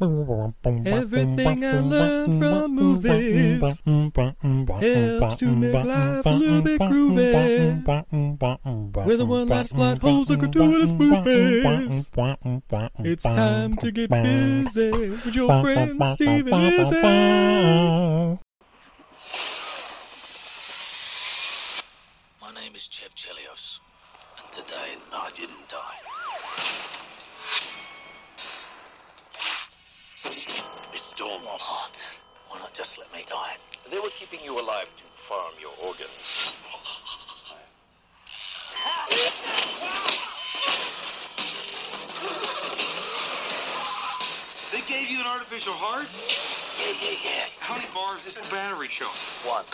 Everything I learned from movies helps to make life a little bit groovy. With a one-liner plot holes and gratuitous movies. It's time to get busy with your friend Steve and Izzy. My name is Chev Chelios, and today I didn't die. Stormwall Heart, why not just let me die? They were keeping you alive to farm your organs. They gave you an artificial heart? Yeah, yeah, yeah. How many bars is the battery show? One.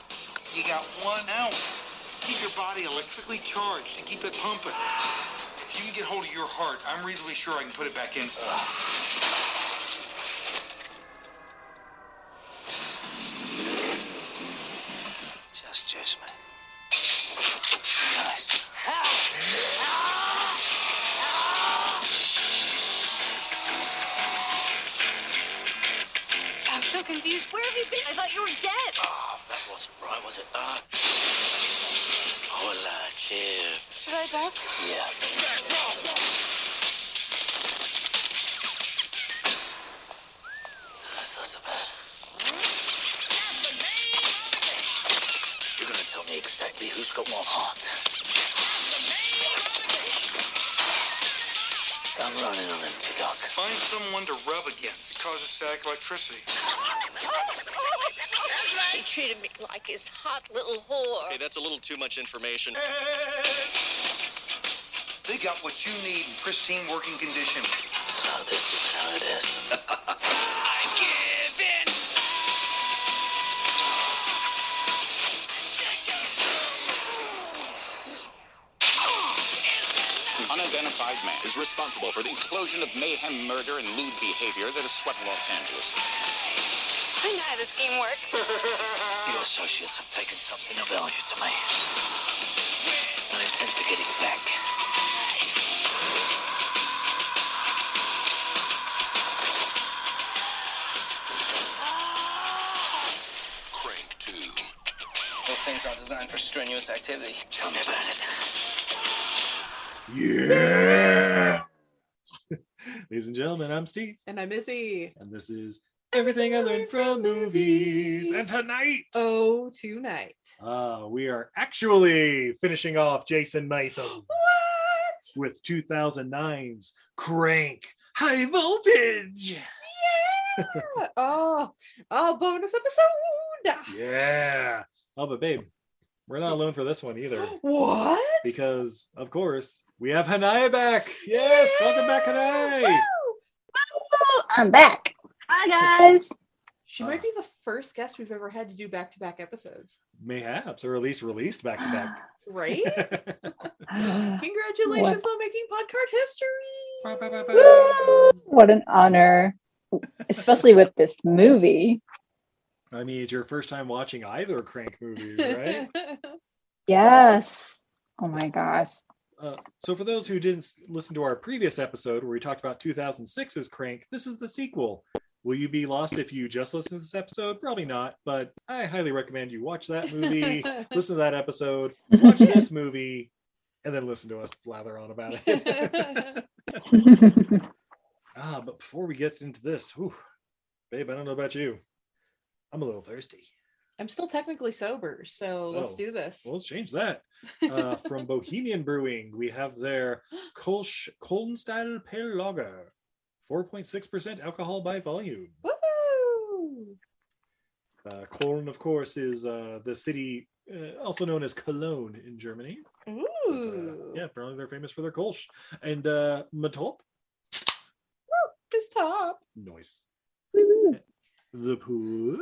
You got one ounce. Keep your body electrically charged to keep it pumping. If you can get hold of your heart, I'm reasonably sure I can put it back in. Just electricity. He treated me like his hot little whore. Hey, that's a little too much information. They got what you need in pristine working condition. So this is how it is. man is responsible for the explosion of mayhem, murder, and lewd behavior that has swept Los Angeles. I know how this game works. Your associates have taken something of value to me. I intend to get it back. Crank 2. Those things aren't designed for strenuous activity. Tell me about it. Yeah! Ladies and gentlemen, I'm Steve, And I'm Izzy. and this is Everything I Learned from Movies. And tonight, Oh, tonight. uh, we are actually finishing off Jason Matham What? with 2009's Crank High Voltage. Yeah. oh, oh, bonus episode. Yeah. Oh, but babe, we're not alone for this one either. What? Because, of course, we have Hanaya back. Yes, welcome back, Hanaya. I'm back. Hi guys. She might be the first guest we've ever had to do back to back episodes. Mayhaps, or at least released back to back. Right? Congratulations on making podcast history. Woo! What an honor, especially with this movie. I mean, it's your first time watching either Crank movie, right? Yes. Oh my gosh. Uh, so, for those who didn't listen to our previous episode where we talked about 2006's Crank, this is the sequel. Will you be lost if you just listen to this episode? Probably not, but I highly recommend you watch that movie, listen to that episode, watch this movie, and then listen to us blather on about it. ah, but before we get into this, whew, babe, I don't know about you. I'm a little thirsty. I'm still technically sober, so let's Oh, do this. Well, let's change that. Uh, from Bohemian Brewing, we have their Kolsch Koldenstyle Pale Lager, 4.6% alcohol by volume. Woo! Uh, Köln, of course, is uh, the city uh, also known as Cologne in Germany. But, uh, Ooh. yeah, apparently they're famous for their Kolsch. And uh, Matop, This top. noise. The pool.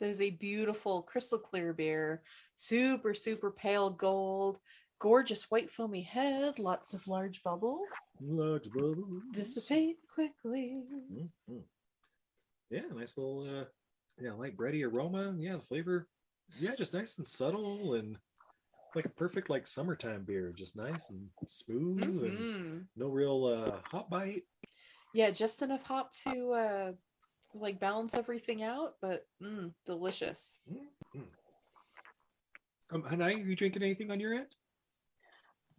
That is a beautiful crystal clear beer, super, super pale gold, gorgeous white foamy head, lots of large bubbles. Large bubbles. Dissipate quickly. Mhm. Yeah, nice little uh yeah, light bready aroma. Yeah, the flavor. Yeah, just nice and subtle and like a perfect like summertime beer. Just nice and smooth and Mhm. no real uh hot bite. Yeah, just enough hop to uh like balance everything out, but mm, delicious. Um Hanai, are you drinking anything on your end?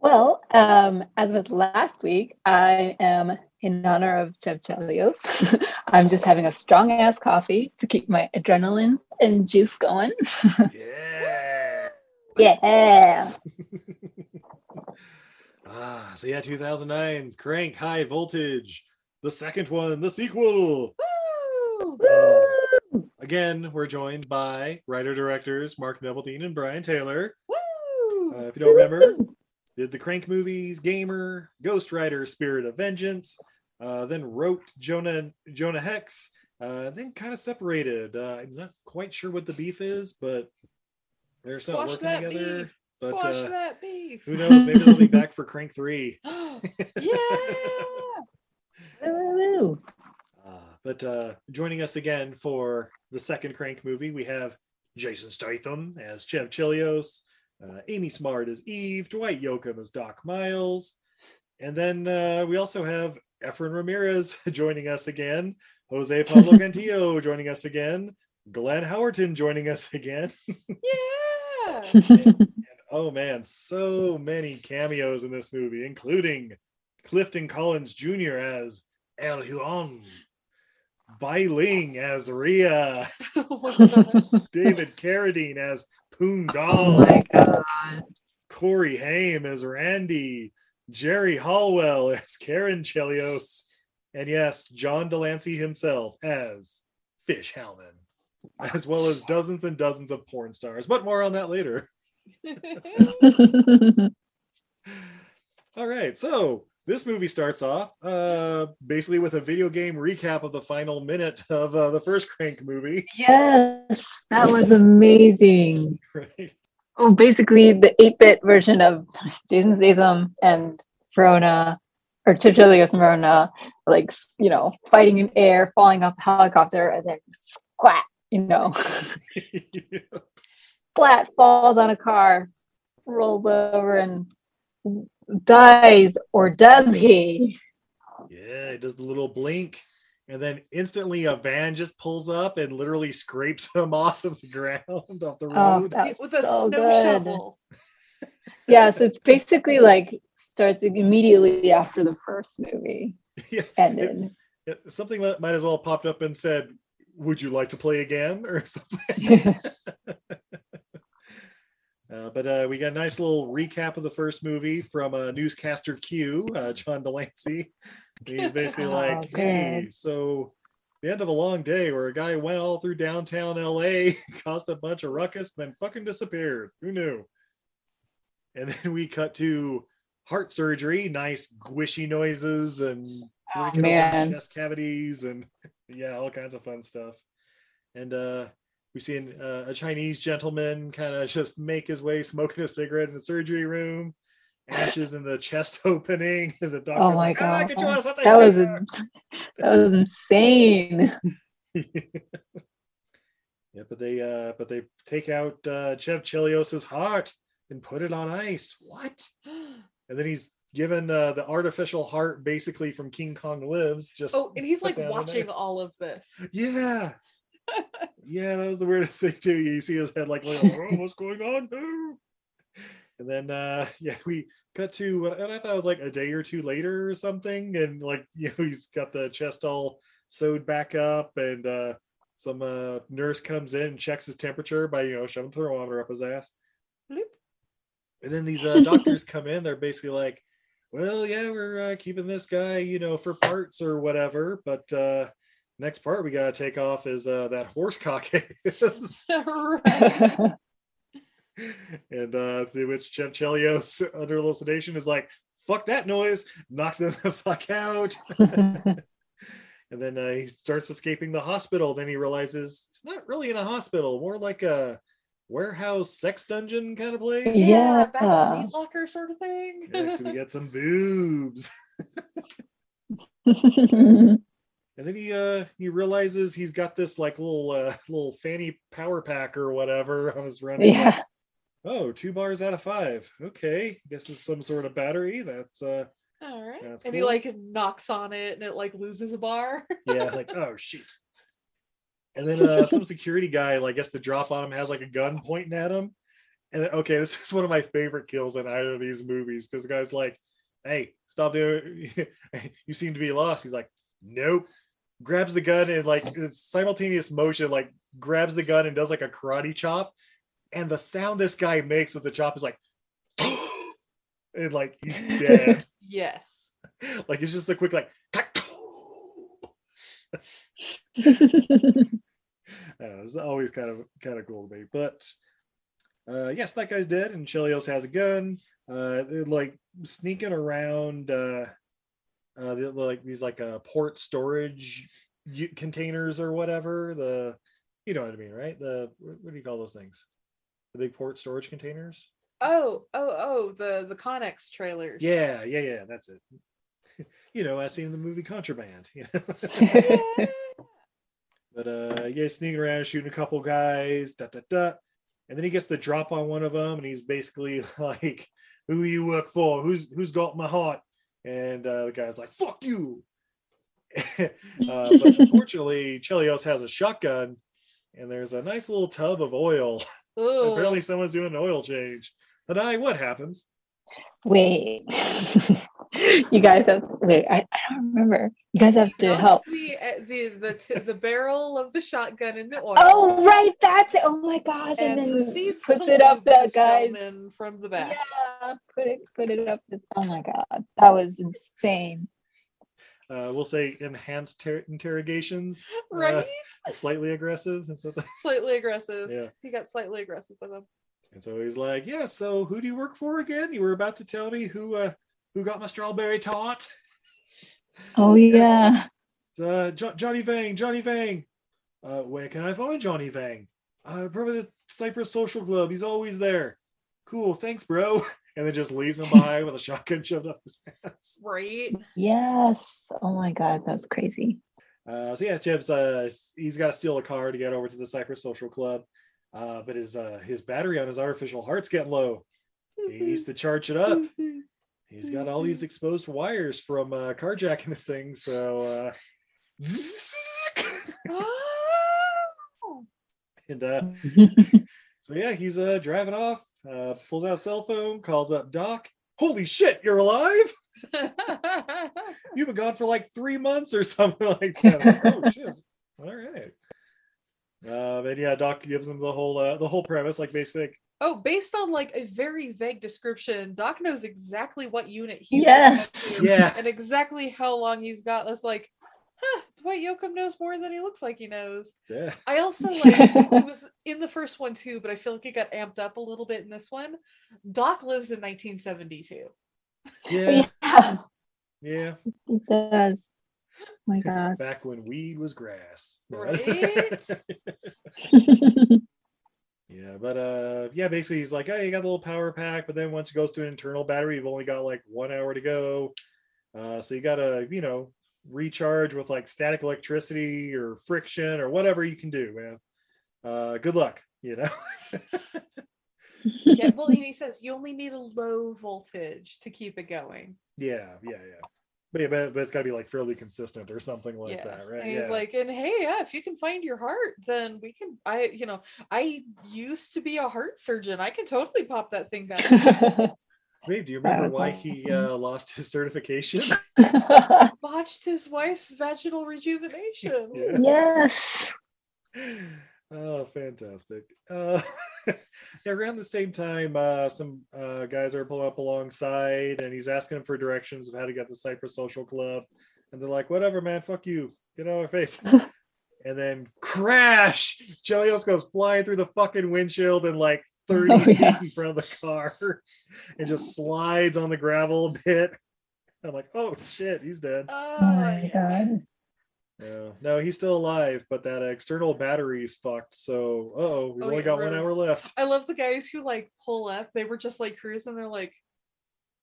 Well, um, as with last week, I am in honor of Chev Chelios. I'm just having a strong ass coffee to keep my adrenaline and juice going. Yeah. yeah. Ah, so yeah, 2009's Crank High Voltage, the second one, the sequel. Uh, again, we're joined by writer directors Mark Neveldine and Brian Taylor. Woo! Uh, if you don't remember, did the Crank movies, Gamer, Ghost Rider, Spirit of Vengeance, uh, then wrote Jonah Jonah Hex, uh, then kind of separated. Uh, I'm not quite sure what the beef is, but they're still working together. beef. But Squash uh, that beef. who knows? Maybe they'll be back for Crank Three. yeah. But uh, joining us again for the second Crank movie, we have Jason Statham as Chev Chelios, uh, Amy Smart as Eve, Dwight Yoakam as Doc Miles, and then uh, we also have Efren Ramirez joining us again, Jose Pablo Cantillo joining us again, Glenn Howerton joining us again. Yeah. Oh man, so many cameos in this movie, including Clifton Collins Jr. as El Huron, Bai Ling as Ria, oh. David Carradine as Poon Oh my god. Corey Haim as Randy, Geri Halliwell as Karen Chelios, and yes, John de Lancie himself as Fish Hellman, as well as dozens and dozens of porn stars. But more on that later. All right, so this movie starts off uh, basically with a video game recap of the final minute of uh, the first Crank movie. yes, that was amazing. Right? Oh, basically the 8-bit version of Jason Statham and Verona, or and Verona, like you know, fighting in air, falling off the helicopter, and then squat, you know, flat falls on a car, rolls over and dies, or does he? Yeah, it does the little blink, and then instantly a van just pulls up and literally scrapes him off of the ground, off the Oh, road. that was With a so snow good. shovel. Yeah, so it's basically like starts immediately after the first movie Yeah, ended. it- something that might as well have popped up and said, "Would you like to play again?" or something. Uh, but uh, we got a nice little recap of the first movie from uh, newscaster Q, uh, John de Lancie. He's basically Oh, like, "Hey, so the end of a long day where a guy went all through downtown LA, caused a bunch of ruckus, then fucking disappeared. Who knew?" And then we cut to heart surgery, nice squishy noises and Oh, chest cavities and yeah, all kinds of fun stuff. And uh we seen uh, a Chinese gentleman kind of just make his way smoking a cigarette in the surgery room, ashes in the chest opening. The doctor's Oh my like, "Ah, god, on that was here." that was insane. Yeah, but they uh but they take out uh Chev Chelios's heart and put it on ice. What? And then he's given uh, the artificial heart basically from King Kong Lives. Just Oh, and he's like watching all of this. Yeah. Yeah, that was the weirdest thing too. You see his head like, like, oh, what's going on? No. And then uh yeah, we cut to what and I thought it was like a day or two later or something. And like, you know, he's got the chest all sewed back up and uh some uh nurse comes in and checks his temperature by you know shoving the thermometer up his ass. Bloop. And then these uh doctors come in, they're basically like, Well, yeah, we're uh, keeping this guy, you know, for parts or whatever, but uh next part we gotta take off is uh that horse cock is. and uh to which Chev Chelios under hallucination is like, fuck that noise, knocks them the fuck out. and then uh, he starts escaping the hospital. Then he realizes it's not really in a hospital, more like a warehouse sex dungeon kind of place. Yeah. back the meat locker sort of thing. Yeah, so we get some boobs. And then he uh he realizes he's got this like little uh little fanny power pack or whatever on his run. He's like, yeah. oh, two bars out of five. Okay. Guess it's some sort of battery. That's uh all right. That's and he like knocks on it and it like loses a bar. yeah, like oh shit. And then uh some security guy, like gets the drop on him, has like a gun pointing at him. And then, okay, this is one of my favorite kills in either of these movies because the guy's like, hey, stop doing you seem to be lost. He's like, nope. Grabs the gun and like simultaneous motion, like grabs the gun and does like a karate chop. And the sound this guy makes with the chop is like and like he's dead. yes. like it's just a quick like I don't know, it's always kind of kind of cool to me. But uh yes, that guy's dead, and Chelios has a gun. Uh they're like sneaking around uh uh the, like these like uh port storage containers or whatever. The you know what I mean, right? The what what do you call those things? The big port storage containers? Oh, oh, oh, the the Connex trailers. Yeah, yeah, yeah, that's it. you know, I seen the movie Contraband, you know. Yeah. But uh yeah, sneaking around, shooting a couple guys, da da da. And then he gets the drop on one of them, and he's basically like, Who you work for? Who's who's got my heart? And uh, the guy's like, Fuck you. uh, but unfortunately, Chelios has a shotgun, and there's a nice little tub of oil. Apparently, someone's doing an oil change. Tonight, what happens? Wait. You guys have to, wait, I, I don't remember. You guys have to Knocks help. The, uh, the the t- the barrel of the shotgun in the oil. Oh right, that's it. Oh my gosh. And, And then proceeds puts to it up lube that this guy's gentleman from the back. Yeah, put it put it up. This, oh my god, that was insane. Uh, we'll say enhanced ter- interrogations. uh, Right? slightly aggressive. and stuff. Slightly aggressive. Yeah. He got slightly aggressive with him. And so he's like, "Yeah, so who do you work for again? You were about to tell me who uh who got my strawberry tart? Oh yeah. It's, uh, jo- Johnny Vang, Johnny Vang. Uh, where can I find Johnny Vang? Uh, probably the Cypress Social Club. He's always there. Cool, thanks, bro. And then just leaves him behind with a shotgun shoved up his ass. Right? Yes. Oh my god, that's crazy. Uh, so yeah, Jeb's uh, he's got to steal a car to get over to the Cypress Social Club, uh, but his uh, his battery on his artificial heart's getting low. He needs to charge it up. He's got all these exposed wires from uh, carjacking this thing, so uh, Oh. and uh, so yeah, he's uh, driving off, uh, pulls out a cell phone, calls up Doc. Holy shit, you're alive! You've been gone for like three months or something like that. Like, oh shit! All right. Um, and yeah, Doc gives him the whole uh, the whole premise, like basically, like, Oh, based on like a very vague description, Doc knows exactly what unit he's Yes. going Yeah. and exactly how long he's got. It's like, huh, Dwight Yoakam knows more than he looks like he knows. yeah, I also like it was in the first one too, but I feel like it got amped up a little bit in this one. Doc lives in 1972. Yeah, Yeah, yeah. it does. Oh my god. Back when weed was grass. Right? Yeah, but uh yeah, basically he's like, hey, you got the little power pack, but then once it goes to an internal battery, you've only got like one hour to go. Uh so you gotta, you know, recharge with like static electricity or friction or whatever you can do, man. Uh good luck, you know. yeah, well, and he says you only need a low voltage to keep it going. yeah, yeah, yeah. But, yeah, but, but it's gotta be like fairly consistent or something like yeah. that, right? And he's yeah. like, and hey, yeah, if you can find your heart, then we can. I, you know, I used to be a heart surgeon. I can totally pop that thing back. Wait, do you remember was why he uh, lost his certification? Botched his wife's vaginal rejuvenation. Yeah. yes. Oh, fantastic. Uh, yeah, around the same time, uh, some uh, guys are pulling up alongside and he's asking them for directions of how to get to Cypress Social Club. And they're like, whatever, man, fuck you. Get out of our face. and then crash! Chelios goes flying through the fucking windshield and like 30 Oh, feet yeah. in front of the car and just slides on the gravel a bit. I'm like, oh shit, he's dead. Uh, Oh my god. No, no, he's still alive, but that external battery's fucked. So, oh, we've Oh, only yeah, got one hour left. I love the guys who like pull up. They were just like cruising. They're like,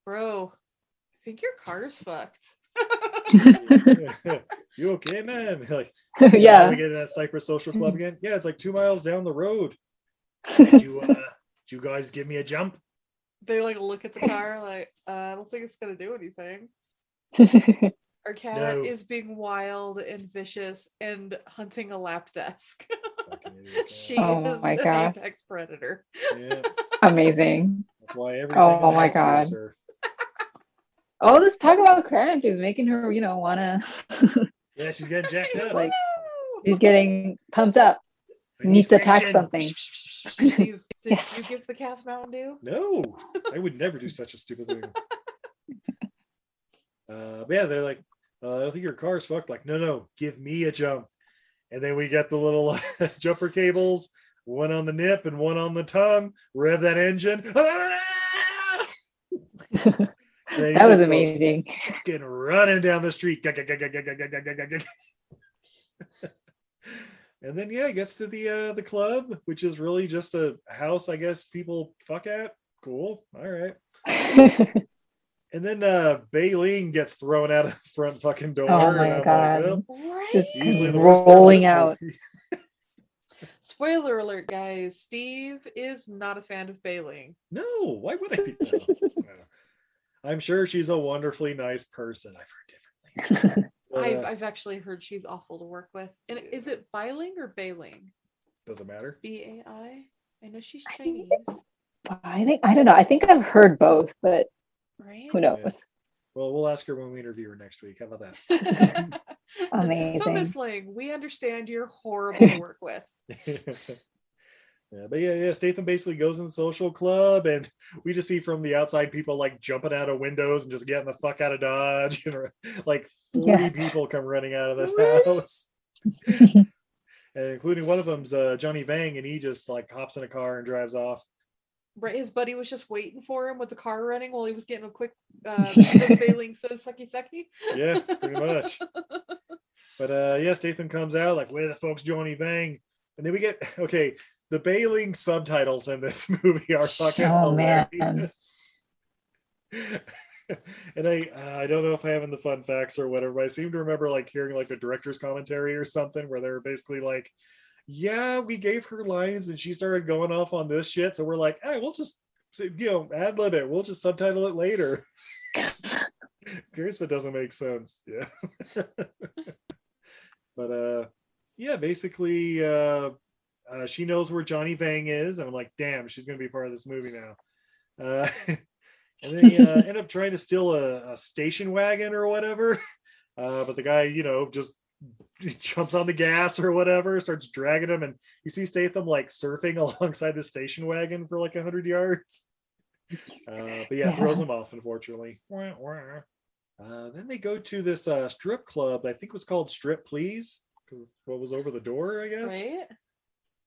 bro, I think your car's fucked. you okay, man? Like, yeah. we get to that Cypress Social Club again. Yeah, it's like two miles down the road. Did you, uh, did you guys give me a jump? they like look at the car like, uh, I don't think it's gonna do anything. Our cat No. is being wild and vicious and hunting a lap desk. She Oh is my an gosh. apex predator. yeah, Amazing. that's why everything. Oh my God. her. Oh, let's talk about Crash is making her, you know, wanna Yeah, she's getting jacked up. like she's getting pumped up. I Needs to attack friction. something. Steve, did Yes. you give the cat Mountain Dew? No, I would never do such a stupid thing. Uh, but yeah, they're like, uh, I think your car's fucked. Like, no, no, give me a jump. And then we get the little jumper cables, one on the nip and one on the tongue. Rev that engine. And then he That was amazing. Fucking running down the street. And then yeah, he gets to the uh the club, which is really just a house, I guess people fuck at. Cool. All right. And then uh Bai Ling gets thrown out of the front fucking door. Oh my I'm like, God. well, Right. Just easily the worst part of rolling out. Spoiler alert, guys. Steve is not a fan of Bailing. No, why would I be? No, no. I'm sure she's a wonderfully nice person. I've heard differently. But, I've, uh, I've actually heard she's awful to work with. And is it Bailing or Bailing? doesn't matter. B A I? I know she's Chinese, I think I don't know. I think I've heard both, but right? who knows? Well, we'll ask her when we interview her next week. How about that? So Amazing. Miss Ling, we understand you're horrible to work with. yeah, but yeah, yeah. Statham basically goes in the social club, and we just see from the outside people like jumping out of windows and just getting the fuck out of Dodge. You know, like forty Yeah. people come running out of this Woo! house, and including one of them's uh, Johnny Vang, and he just like hops in a car and drives off. Right, his buddy was just waiting for him with the car running while he was getting a quick uh Bailing says sucky sucky. Yeah, pretty much. But uh yeah, Statham comes out like, where the fuck's Johnny Vang. And then we get okay, the Bailing subtitles in this movie are fucking Oh, hilarious. and I uh, I don't know if I have in the fun facts or whatever, but I seem to remember like hearing like the director's commentary or something where they were basically like, Yeah, we gave her lines and she started going off on this shit. So we're like, hey, we'll just you know, ad lib it, we'll just subtitle it later. Curious if it doesn't make sense. Yeah. but uh yeah, basically uh, uh she knows where Johnny Vang is, and I'm like, damn, she's gonna be part of this movie now. Uh and then uh, end up trying to steal a, a station wagon or whatever. Uh, but the guy, you know, just jumps on the gas or whatever, starts dragging him, and you see Statham like surfing alongside the station wagon for like a hundred yards. Uh, but yeah, Yeah. throws him off, unfortunately. Uh, then they go to this uh, strip club. I think it was called Strip Please, because what was over the door, I guess. Right?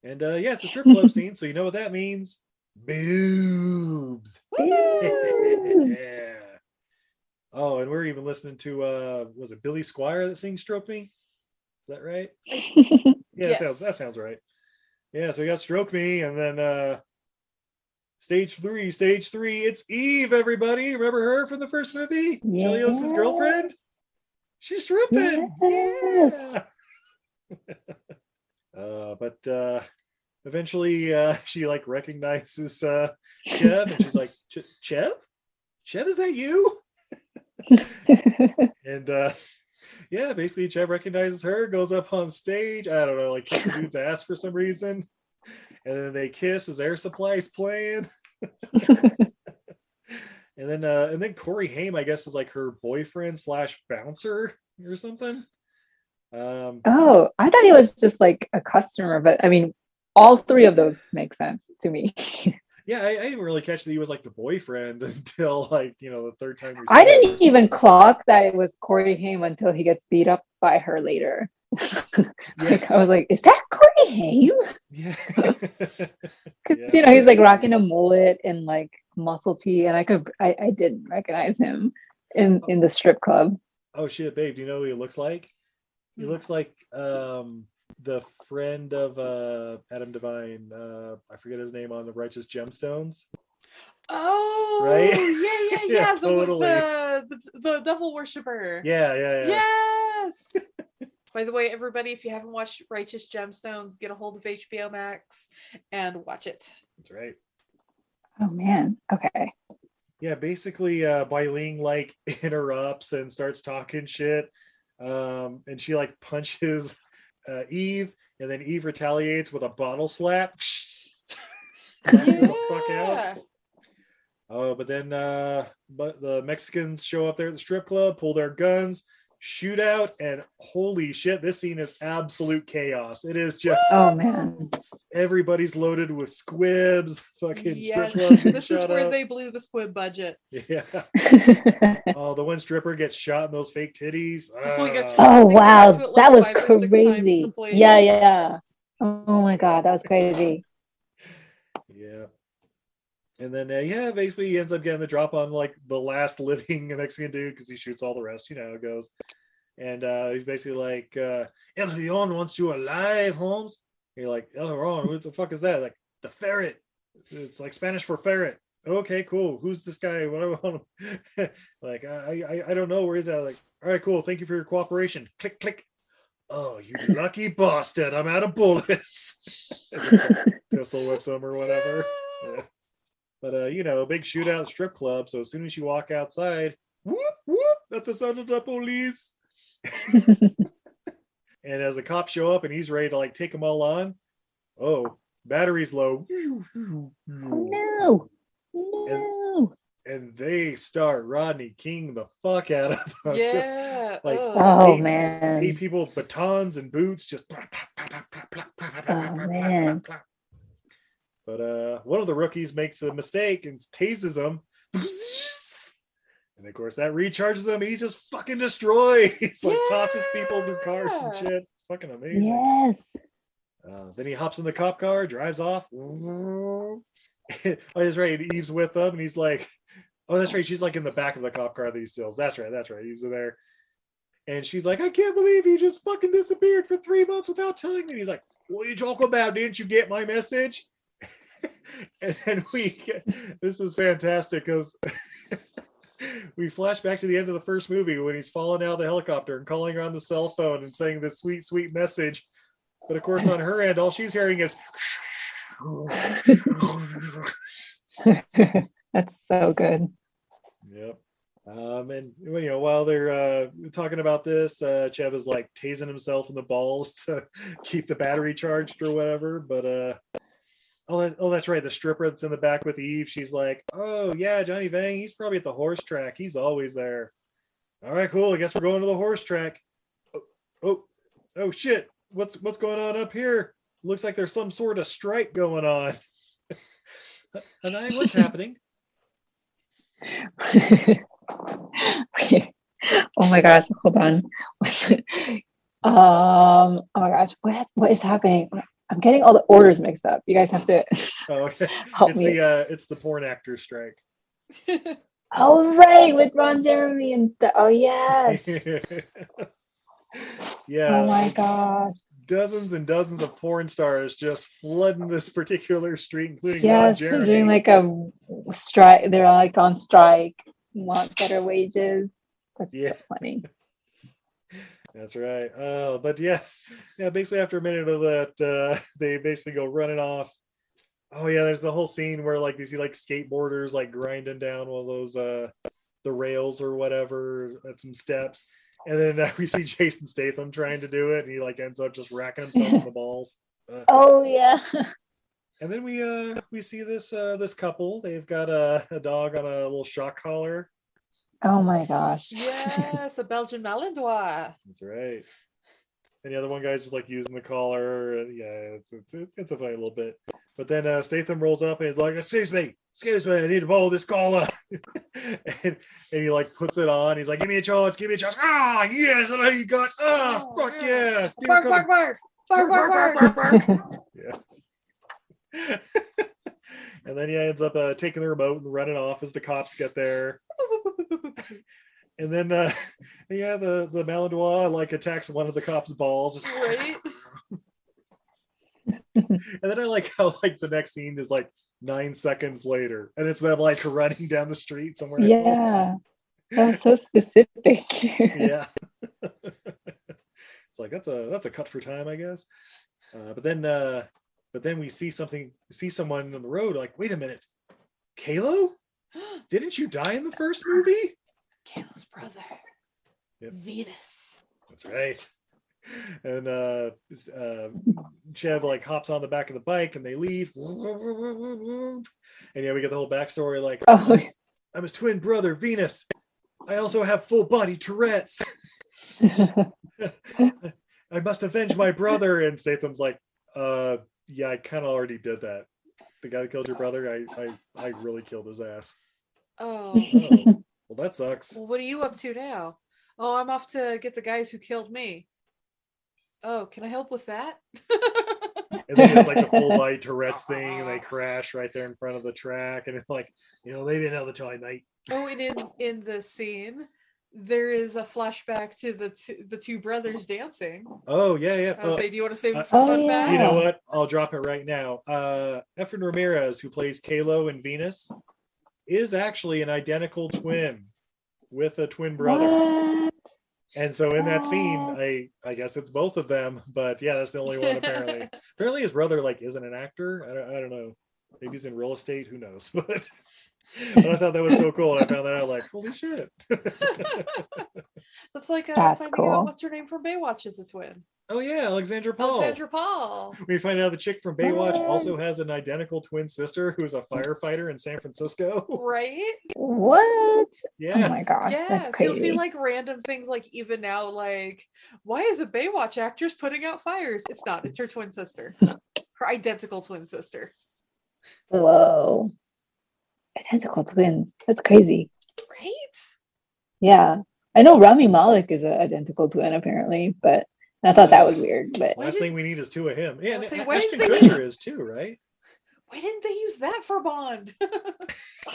And uh, yeah, it's a strip club scene, so you know what that means. Boobs. Boobs. yeah. Oh, and we're even listening to uh was it Billy Squier that sings Stroke Me? That right? Yeah, Yes. that, sounds, that sounds right. Yeah, so we got Stroke Me, and then uh stage three, stage three, it's Eve, everybody. Remember her from the first movie? Yeah. girlfriend? She's stripping. Yes. Yeah. uh, but uh eventually uh she like recognizes uh Chev and she's like, Chev? Chev, is that you? And uh yeah, basically Chev recognizes her, goes up on stage. I don't know, like kicks the dude's ass for some reason. And then they kiss as air supply's playing. and then uh and then Corey Haim, I guess, is like her boyfriend slash bouncer or something. Um oh, I thought he was just like a customer, but I mean, all three of those make sense to me. yeah, I, I didn't really catch that he was like the boyfriend until like you know the third time we I didn't even clock that it was Corey Haim until he gets beat up by her later. like I was like, is that Corey Haim? Yeah. Because you know he's like rocking a mullet and like muscle tee, and I could I, I didn't recognize him in in the strip club. Oh shit, babe, do you know who he looks like? He Hmm. looks like um the friend of uh Adam Devine. Uh I forget his name on the Righteous Gemstones. Oh, Right? yeah, yeah, Yeah, yeah. the, totally. the, the the devil worshiper. Yeah, yeah, yeah. Yes. By the way, everybody, if you haven't watched Righteous Gemstones, get a hold of HBO Max and watch it. That's right. Oh man, okay. Yeah, basically uh Bailing like interrupts and starts talking shit. Um and she like punches uh Eve and then Eve retaliates with a bottle slap. Knocks fuck out. Yeah. Oh, but then uh but the Mexicans show up there at the strip club, pull their guns, shoot out, and holy shit, this scene is absolute chaos. It is just Oh man. everybody's loaded with squibs, fucking Yes, strip club. this is where up. they blew the squib budget. Yeah. oh, the one stripper gets shot in those fake titties. Oh my God. Ah. oh They go back wow, like, that was five or six times to crazy. Yeah, yeah. Oh my god, that was crazy. And then, uh, yeah, basically he ends up getting the drop on like the last living Mexican dude because he shoots all the rest. You know it goes. And uh, he's basically like, uh, El Huron wants you alive, Holmes. And you're like, El Huron, what the fuck is that? Like, the ferret. It's like Spanish for ferret. Okay, cool. Who's this guy? What do I want him? like, I, I, I don't know. Where is that? Like, all right, cool. Thank you for your cooperation. Click, click. Oh, you lucky bastard. I'm out of bullets. Pistol whips him or whatever. Yeah. But uh, you know, big shootout strip club. So as soon as you walk outside, whoop whoop, that's the sound of the police. and as the cops show up and he's ready to like take them all on, oh, battery's low. Oh no. No. And they start Rodney King the fuck out of them. Just, Yeah. like ugh. Oh eight- man. eight people with batons and boots just Oh man. But uh, one of the rookies makes a mistake and tases him. And of course, that recharges him. He just fucking destroys, He's like tosses people through cars and shit. It's fucking amazing. Yes. Uh, then he hops in the cop car, drives off. oh, that's right. Eve's with them, and he's like, "Oh, that's right." She's like in the back of the cop car that he steals. That's right. That's right. Eve's in there, and she's like, "I can't believe he just fucking disappeared for three months without telling me." And he's like, "What are you talking about? Didn't you get my message?" and then we this is fantastic because we flash back to the end of the first movie when he's falling out of the helicopter and calling her on the cell phone and saying this sweet, sweet message. But of course, on her end, all she's hearing is. That's so good. Yep. Um, and you know, while they're uh, talking about this, uh, Chev is like tasing himself in the balls to keep the battery charged or whatever. But uh, oh, oh, that's right. The stripper that's in the back with Eve, she's like, "Oh yeah, Johnny Vang, he's probably at the horse track. He's always there." All right, cool. I guess we're going to the horse track. Oh, oh, oh shit! What's what's going on up here? Looks like there's some sort of strike going on. and I, what's happening? okay. Oh my gosh, hold on. What's? Um, oh my gosh, what is, what is happening? I'm getting all the orders mixed up. You guys have to Oh, okay. help it's me. the uh, it's the porn actor strike. all right, with Ron Jeremy and stuff. Oh yes. yeah. Oh my gosh. Dozens and dozens of porn stars just flooding this particular street, including Ron Yes, they're doing like a strike. They're like on strike. Want better wages. That's Yeah. so funny. That's right. Uh, but yeah, yeah. Basically, after a minute of that, uh, they basically go running off. Oh yeah, there's the whole scene where like you see like skateboarders like grinding down one of those uh the rails or whatever at some steps, and then uh, we see Jason Statham trying to do it, and he like ends up just racking himself in the balls. Uh, Oh yeah. and then we uh we see this uh this couple. They've got a, a dog on a little shock collar. Oh my gosh. Yes, a Belgian Malinois. That's right. And the other one guy's just like using the collar. And yeah, it's it's, it's a funny little bit. But then uh, Statham rolls up and he's like, "Excuse me, excuse me, I need to borrow this collar." and, and he like puts it on. He's like, "Give me a charge, give me a charge." Ah, yes, I know you got. Ah, Oh, fuck yeah. yeah. Keep it Bark, bark, bark. Bark, bark, bark. Yeah. and then he ends up uh, taking the remote and running off as the cops get there. And then, uh, yeah, the the Malinois like attacks one of the cops' balls. Right? And then I like how like the next scene is like nine seconds later, and it's them like running down the street somewhere. Yeah. That was so specific. yeah. it's like that's a that's a cut for time, I guess. Uh, but then, uh, but then we see something, see someone on the road. Like, wait a minute, Kaylo, didn't you die in the first movie? Kaylo's brother. Yep. Venus. That's right. And uh, uh, Chev like hops on the back of the bike and they leave. And yeah, we get the whole backstory. Like, Oh. I'm his twin brother, Venus. I also have full body Tourette's. I must avenge my brother. And Statham's like, uh, yeah, I kind of already did that. The guy that killed your brother, I, I, I really killed his ass. Oh. Oh, well, that sucks. Well, what are you up to now? Oh, I'm off to get the guys who killed me. Oh, can I help with that? And then it's like the full body Tourette's thing, and they crash right there in front of the track. And it's like, you know, maybe another time, mate. Oh, and in in the scene, there is a flashback to the two, the two brothers dancing. Oh, yeah, yeah. I would Uh, say, do you want to save uh, it for Oh, fun yeah. fact? You know what? I'll drop it right now. Uh Efren Ramirez, who plays Kaylo and Venus, is actually an identical twin with a twin brother. What? And so in that scene, I I guess it's both of them, but yeah, that's the only one apparently. apparently his brother like isn't an actor. I don't, I don't know. Maybe he's in real estate, who knows? But but I thought that was so cool. And I found that out like, holy shit. That's like uh, That's finding cool. out what's her name from Baywatch is a twin. Oh yeah, Alexandra Paul. Alexandra Paul. We find out the chick from Baywatch What? also has an identical twin sister who's a firefighter in San Francisco. Right? What? Yeah. Oh my gosh, Yes, that's you'll see like random things like even now, like why is a Baywatch actress putting out fires? It's not, it's her twin sister. Her identical twin sister. Whoa. Identical twins. That's crazy. Right? Yeah. I know Rami Malek is an identical twin apparently, but I thought that was weird. But Last thing we need is two of him. Yeah, and saying, why Ashton they- Kutcher is too, right? Why didn't they use that for Bond?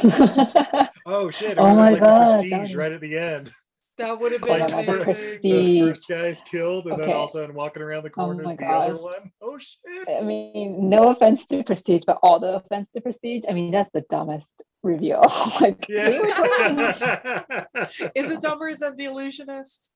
Oh shit! Oh my like God, that prestige was- right at the end. that would have been Like my the amazing. first, the Prestige. first guy's killed, and then Okay. all of a sudden walking around the Oh corners, my the other gosh. one. Oh shit! I mean, no offense to Prestige, but all the offense to Prestige. I mean, that's the dumbest reveal. like, they were twins. yeah. Is it dumber than The Illusionist?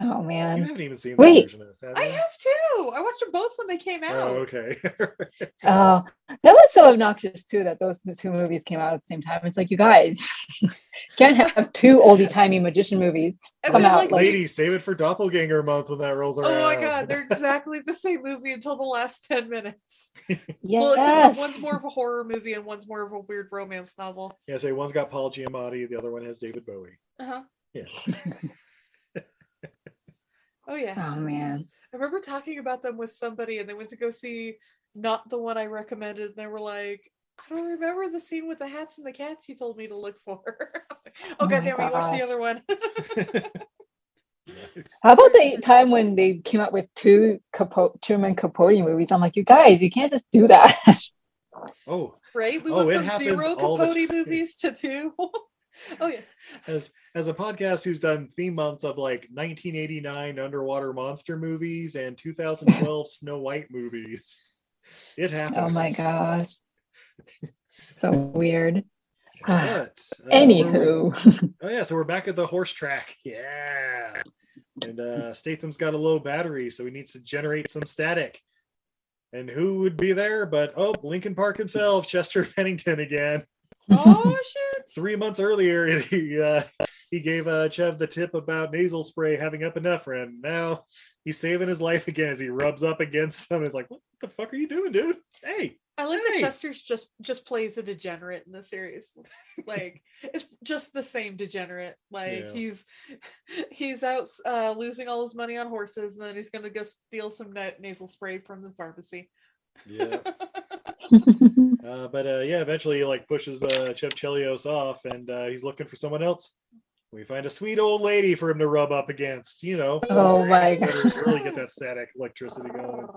Oh man, you haven't even seen Wait. the Illusionist, have I have too. I watched them both when they came out. Oh, okay. Oh, that was so obnoxious too that those two movies came out at the same time. It's like you guys can't have two oldie timey magician movies And come then, out like, like Ladies, save it for Doppelganger month when that rolls around. Oh my god, they're exactly the same movie until the last 10 minutes. yes. Well, except that one's more of a horror movie and one's more of a weird romance novel. Yeah, say one's got Paul Giamatti, the other one has David Bowie. Uh-huh. Yeah. Oh yeah. Oh man. I remember talking about them with somebody and they went to go see not the one I recommended and they were like, I don't remember the scene with the hats and the cats you told me to look for. oh, Oh god my damn it, you watched the other one. How about the time when they came out with two Capote, Truman Capote movies? I'm like, you guys, you can't just do that. Oh, right? We Oh, went from zero all Capote movies to two. Oh yeah. as as a podcast who's done theme months of like 1989 underwater monster movies and 2012 Snow White movies. It happens. Oh my gosh. So weird. But, uh, Anywho. Oh yeah, so we're back at the horse track. Yeah. And uh Statham's got a low battery, so he needs to generate some static. And who would be there but oh Linkin Park himself, Chester Bennington again. Oh shit. Three months earlier, he uh he gave uh Chev the tip about nasal spray having epinephrine. Now he's saving his life again as he rubs up against him. It's like, what the fuck are you doing, dude? Hey, I like that Chester's just just plays a degenerate in the series. Like it's just the same degenerate. Like Yeah. he's he's out uh losing all his money on horses and then he's gonna go steal some na- nasal spray from the pharmacy. Yeah. uh, but uh, yeah, eventually he like pushes uh, Chev Chelios off, and uh, he's looking for someone else. We find a sweet old lady for him to rub up against. You know, Oh my god, really get that static electricity going.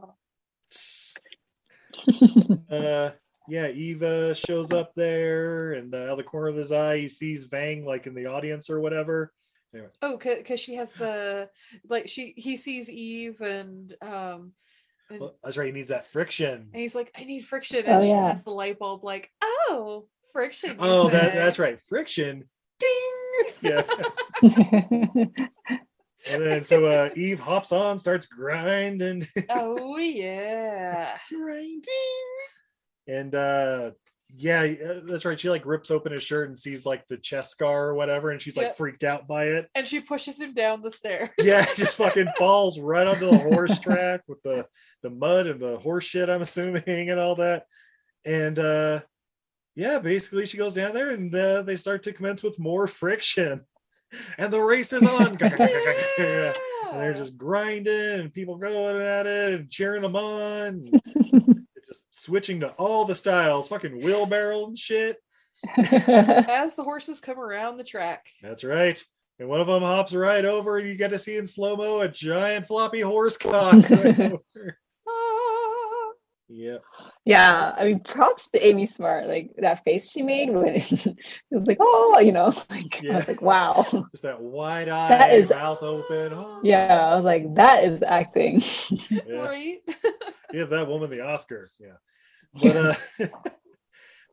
Uh, yeah, Eva shows up there, and uh, out of the corner of his eye, he sees Vang like in the audience or whatever. Anyway, Oh, because she has the like she he sees Eve and um and, well, that's right. He needs that friction. and he's like, I need friction, Oh, and she yeah. has the light bulb like, oh, friction. Oh, that, that's right. Friction. Ding. Yeah. And then so uh, Eve hops on, starts grinding, Oh yeah. grinding, and uh, yeah, uh, that's right. She like rips open his shirt and sees like the chest scar or whatever, and she's like Yep. freaked out by it. And she pushes him down the stairs. Yeah, just fucking falls right onto the horse track with the the mud and the horse shit. I'm assuming and all that, and uh, yeah, basically she goes down there and uh, they start to commence with more friction, and the race is on. and they're just grinding and people going at it and cheering them on. They're just switching to all the styles, fucking wheelbarrow and shit. As the horses come around the track. That's right. And one of them hops right over, and you get to see in slow mo a giant floppy horse cock. right over. Ah. Yep. yeah, I mean, props to Amy Smart. Like that face she made when it was like, oh, you know, like I was like, wow. Just that wide eye, That is- mouth open. Oh, Yeah, I was like, that is acting. yeah. Right? Give that woman the Oscar. Yeah. But uh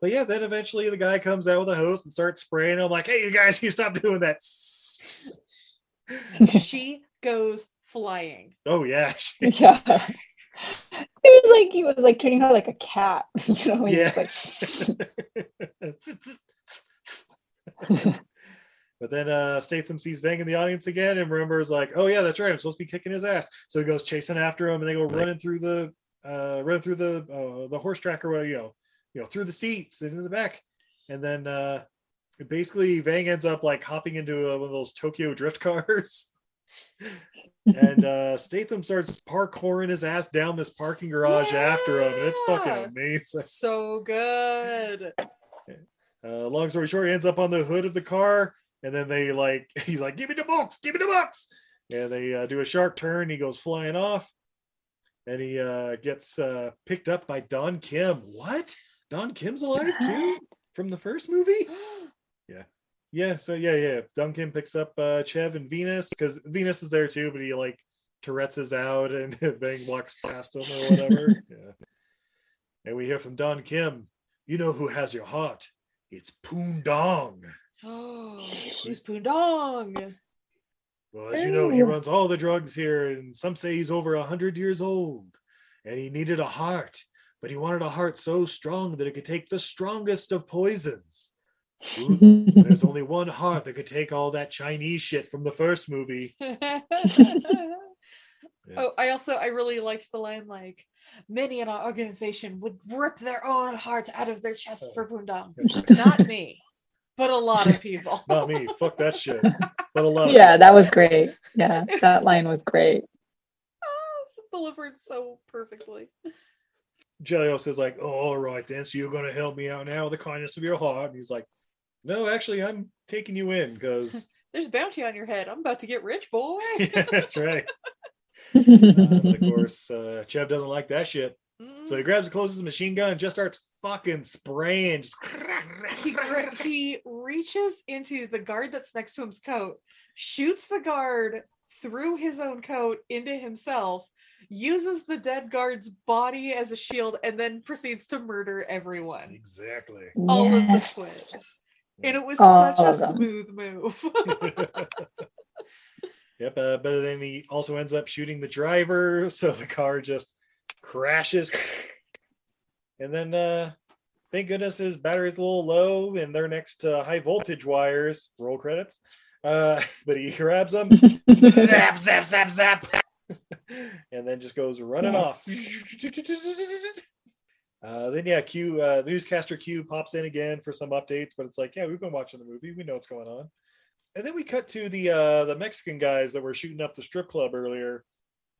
but yeah, then eventually the guy comes out with a hose and starts spraying. I'm like, hey, you guys, you stop doing that. she goes flying. Oh yeah. yeah. It was like he was like turning her like a cat, you know, he Yeah. like but then uh Statham sees Vang in the audience again and remembers like, oh yeah, that's right. I'm supposed to be kicking his ass. So he goes chasing after him and they go running through the uh running through the uh, the horse track or whatever, you know, you know, through the seats and in the back. And then uh basically Vang ends up like hopping into uh, one of those Tokyo drift cars. and uh Statham starts parkouring his ass down this parking garage after him, and it's fucking amazing. So good. Uh, long story short, he ends up on the hood of the car, and then they like he's like, "Give me the box, give me the box," and they uh, do a sharp turn. He goes flying off, and he uh, gets uh, picked up by Don Kim. What? Don Kim's alive too from the first movie? Yeah, yeah. So yeah, yeah. Don Kim picks up uh, Chev and Venus because Venus is there too, but he like Tourette's is out and Vang walks past him or whatever. yeah. And we hear from Don Kim. You know who has your heart? It's Poon Dong. Oh, who's Poon Dong? Well, as you know, he Oh. runs all the drugs here, and some say he's over a hundred years old. And he needed a heart, but he wanted a heart so strong that it could take the strongest of poisons. Ooh, There's only one heart that could take all that Chinese shit from the first movie. Oh, I also I really liked the line like many in our organization would rip their own heart out of their chest oh. for Poon Dong. Not me, but a lot of people. Not me. Fuck that shit. But a lot of yeah, that was great. Yeah, that line was great. It's delivered so perfectly. Chelios is like, oh, all right then. So you're going to help me out now with the kindness of your heart. And he's like, no, actually, I'm taking you in because There's a bounty on your head. I'm about to get rich, boy. yeah, that's right. Uh, of course, uh, Chev doesn't like that shit. So he grabs the closest machine gun and just starts fucking spraying. Just he, he reaches into the guard that's next to him's coat, shoots the guard through his own coat into himself, uses the dead guard's body as a shield, and then proceeds to murder everyone. Exactly. All of the Yes. squids. And it was All such a them. smooth move. Yep, uh, but then he also ends up shooting the driver, so the car just crashes. And then, uh, thank goodness his battery's a little low, and they're next to high voltage wires. Roll credits. Uh, but he grabs them, zap, zap, zap, zap, and then just goes running off. Uh, then yeah, Q uh, newscaster Q pops in again for some updates, but it's like, yeah, we've been watching the movie, we know what's going on. And then we cut to the uh, the Mexican guys that were shooting up the strip club earlier.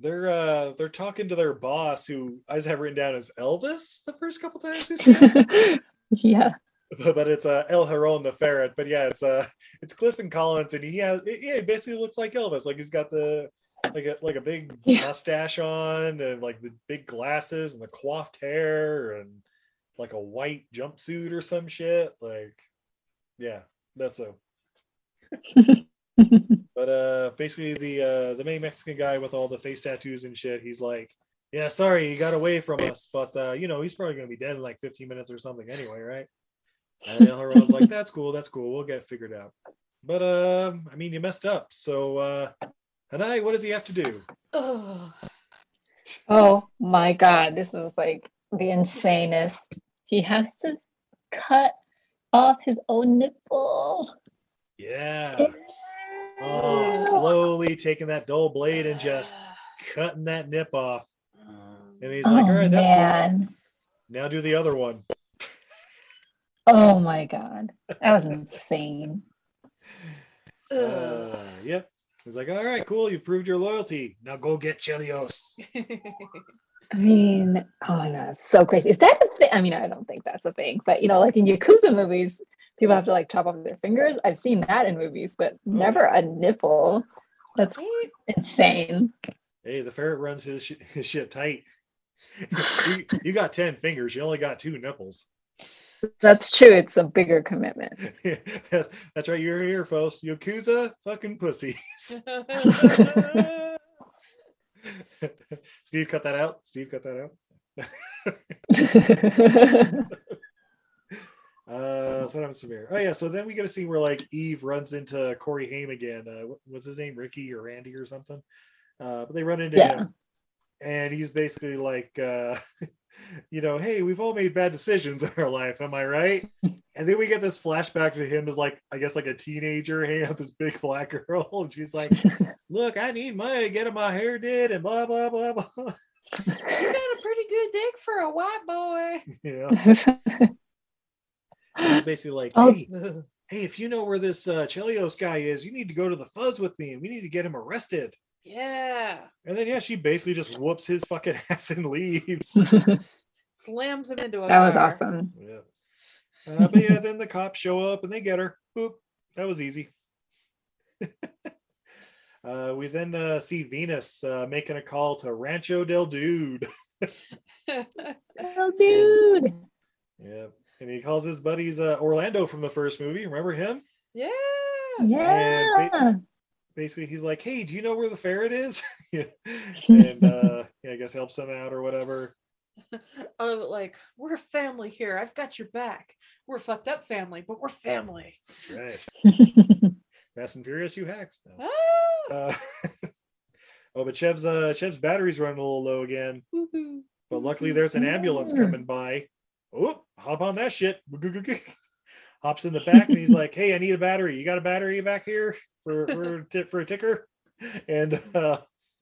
They're uh, they're talking to their boss, who I just have written down as Elvis the first couple times we yeah. but it's uh, El Huron the ferret. But yeah, it's uh it's Clifton Collins, and he has yeah, he basically looks like Elvis. Like he's got the like a like a big Yeah. mustache on, and like the big glasses and the coiffed hair, and like a white jumpsuit or some shit. Like, yeah, that's a. but uh, basically the uh the main Mexican guy with all the face tattoos and shit, he's like. Yeah, sorry, he got away from us, but uh, you know, he's probably gonna be dead in like 15 minutes or something anyway, right? And El Huron's like, that's cool, that's cool, we'll get it figured out. But um, I mean, you messed up. So uh Hanai, what does he have to do? Ugh. Oh my god, this is like the insanest. He has to cut off his own nipple. Yeah. Taking that dull blade and just cutting that nip off. And he's like, oh all right, that's cool. Now do the other one. Oh my god. That was insane. Uh, yep. He's like, all right, cool, you proved your loyalty. Now go get Chelios. I mean, oh my god, so crazy. Is that a thing? I mean, I don't think that's a thing, but you know, like in Yakuza movies, people have to like chop off their fingers. I've seen that in movies, but never a nipple. That's insane. Hey, the ferret runs his, sh- his shit tight. you, you got 10 fingers, you only got two nipples. That's true. It's a bigger commitment. That's right, you're here, folks. Yakuza fucking pussies. Steve, cut that out. Steve, cut that out. Uh, so that was severe. Oh yeah, so then we get a scene where like Eve runs into Corey Haim again. Uh, what's his name? Ricky or Randy or something. Uh, but they run into Yeah. him, and he's basically like, uh, you know, hey, we've all made bad decisions in our life, am I right? and then we get this flashback to him as like, I guess like a teenager hanging out with this big black girl, and she's like, look, I need money to get my hair did, and blah blah blah blah. You got a pretty good dick for a white boy. yeah. And He's basically like, Oh. hey, hey, if you know where this uh, Chelios guy is, you need to go to the fuzz with me, and we need to get him arrested. Yeah. And then yeah, she basically just whoops his fucking ass and leaves. Slams him into a That was awesome. yeah. Uh, but yeah, then the cops show up and they get her. Boop. That was easy. uh, we then uh, see Venus uh, making a call to Rancho del Dude. Oh, dude. yeah. And he calls his buddies uh, Orlando from the first movie. Remember him? yeah. Yeah. basically he's like, "Hey, do you know where the ferret is?" Yeah. and uh, yeah, I guess helps them out or whatever. I love it like, we're a family here. I've got your back. We're a fucked up family, but we're family. That's right. Fast and Furious, you hacks. No. Ah! Uh, oh, but Chev's uh, Chev's battery's running a little low again. Woohoo. But luckily, there's an ambulance coming by. Oh, hop on that shit. Hops in the back and he's like, "Hey, I need a battery. You got a battery back here for for a for a ticker?" And uh,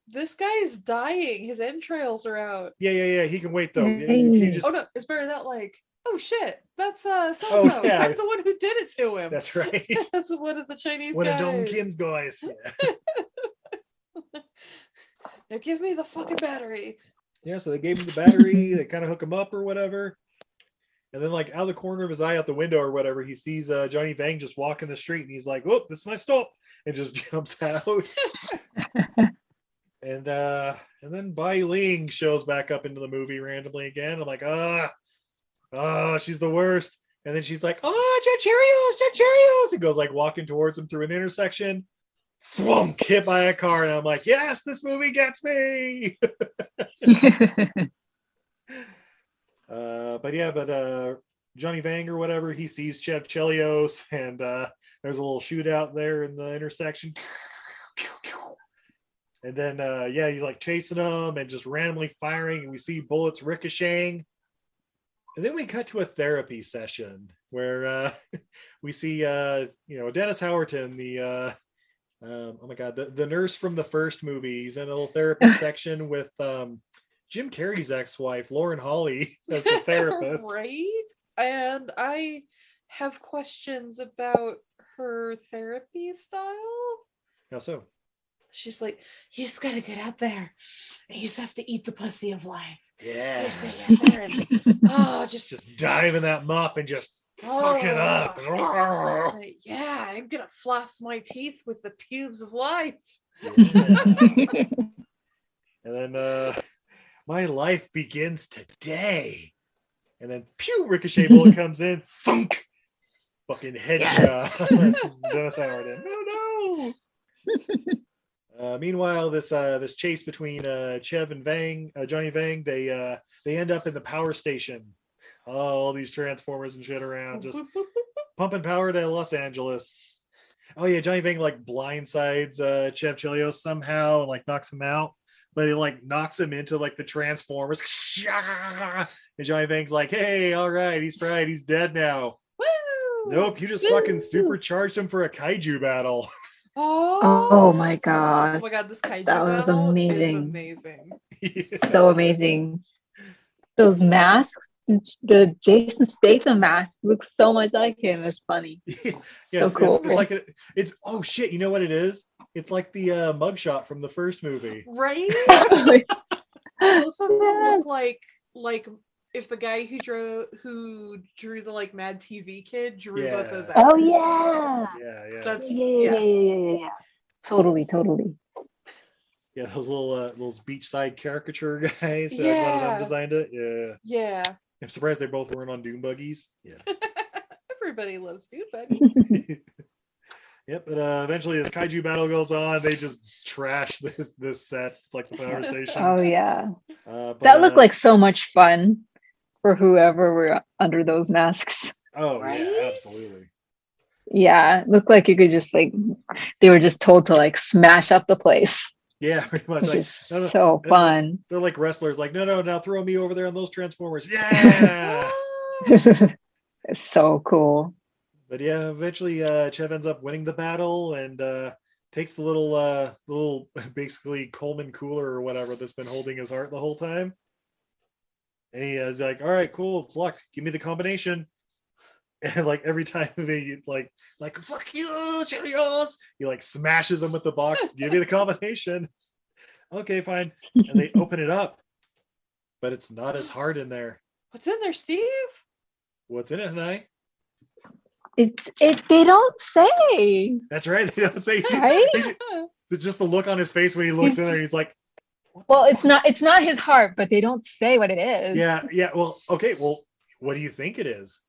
This guy is dying. His entrails are out. yeah, yeah, yeah. He can wait though. You- you- you just- Oh no, it's better that like, oh shit, that's uh so Oh, yeah. I'm the one who did it to him. That's right. that's one of the Chinese One of guys. Don Kim's guys. Yeah. Now give me the fucking battery. Yeah, so they gave him the battery, they kind of hook him up or whatever. And then, like, out of the corner of his eye, out the window or whatever, he sees uh, Johnny Vang just walking the street and he's like, Whoop, this is my stop. And just jumps out. and uh and then Bai Ling shows back up into the movie randomly again. I'm like, ah, oh, she's the worst. And then she's like, oh, Jet Cheerios, Jet Cheerios. And goes like walking towards him through an intersection. Flunk, hit by a car. And I'm like, yes, this movie gets me. uh, but yeah, but uh, Johnny Vang or whatever, he sees Chev Chelios and uh, there's a little shootout there in the intersection. And then, uh, yeah, he's like chasing them and just randomly firing. And we see bullets ricocheting. And then we cut to a therapy session where uh, we see, uh, you know, Dennis Howerton, the, uh, um, oh my God, the, the nurse from the first movie. He's in a little therapy section with um, Jim Carrey's ex wife, Lauren Holly, as the therapist. right? And I have questions about her therapy style. How so? She's like, you just gotta get out there. And you just have to eat the pussy of life. Yeah. just gotta get out there and oh just Just dive in that muff and just fuck it up. oh, yeah, I'm gonna floss my teeth with the pubes of life. And then uh my life begins today. And then pew ricochet bullet comes in, thunk. Fucking headshot. Howard. No, no. Uh, meanwhile, this uh, this chase between uh, Chev and Vang, uh, Johnny Vang, they uh, they end up in the power station. Oh, all these transformers and shit around, just pumping power to Los Angeles. Oh yeah, Johnny Vang like blindsides uh, Chev Chelios somehow and like knocks him out, but he like knocks him into like the transformers. and Johnny Vang's like, "Hey, all right, he's right, he's dead now." Woo! Nope, you just fucking supercharged him for a kaiju battle. Oh, oh my gosh. Oh my god, this kaiju That was battle amazing. is amazing. so amazing. Those masks, the Jason Statham mask looks so much like him. It's funny. yeah, So it's, it's- cool. it's like a, it's oh shit, you know what it is? It's like the uh, mugshot from the first movie. Right? Yes. Both of them look like like if the guy who drew who drew the like Mad TV kid drew both Yeah. those Oh yeah. Yeah, yeah, That's Yeah, yeah, yeah, yeah. yeah, yeah, yeah. Totally, totally. yeah. Those little uh, those beachside caricature guys. Yeah, one of them Yeah. designed it. Yeah, Yeah. I'm surprised they both weren't on Doom buggies. Yeah. Everybody loves Dude Buddy. Yep, but uh, eventually, as kaiju battle goes on, they just trash this this set. It's like the power station. Oh yeah. Uh, but, That looked uh, like so much fun for whoever were under those masks. Oh yeah, absolutely. Yeah, looked like you could just like they were just told to like smash up the place. Yeah, pretty much. Like, no, no, so fun. They're like wrestlers. Like, no, no, now throw me over there on those transformers. Yeah. it's so cool. But yeah, eventually uh Chev ends up winning the battle and uh takes the little uh little basically Coleman cooler or whatever that's been holding his heart the whole time. And he is like, all right, cool, it's locked. Give me the combination. And like every time he like like fuck you, Cheerios, he like smashes him with the box. Give me the combination. Okay, fine. And they open it up, but it's not as hard in there. What's in there, Steve? What's in it, Hanai? It's it they don't say. That's right. They don't say Right? Just the look on his face when he looks He's in there. He's like, Well, it's not it's not his heart, but they don't say what it is. yeah, yeah. Well, okay. Well, what do you think it is?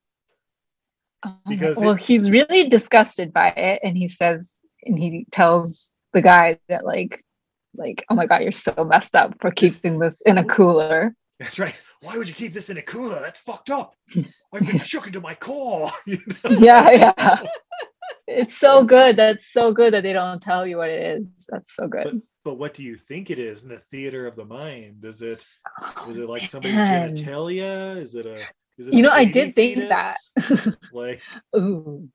Um, because well, it- he's really disgusted by it, and he says, and he tells the guy that like, like, oh my god, you're so messed up for keeping this in a cooler. That's right. Why would you keep this in a cooler? That's fucked up. I've been shook into my core. You know? yeah, yeah. It's so good. That's so good that they don't tell you what it is. That's so good. but what do you think it is in the theater of the mind? Is it oh, is it like somebody's man. genitalia? Is it a is it You know, I did think fetus? that. like Ooh.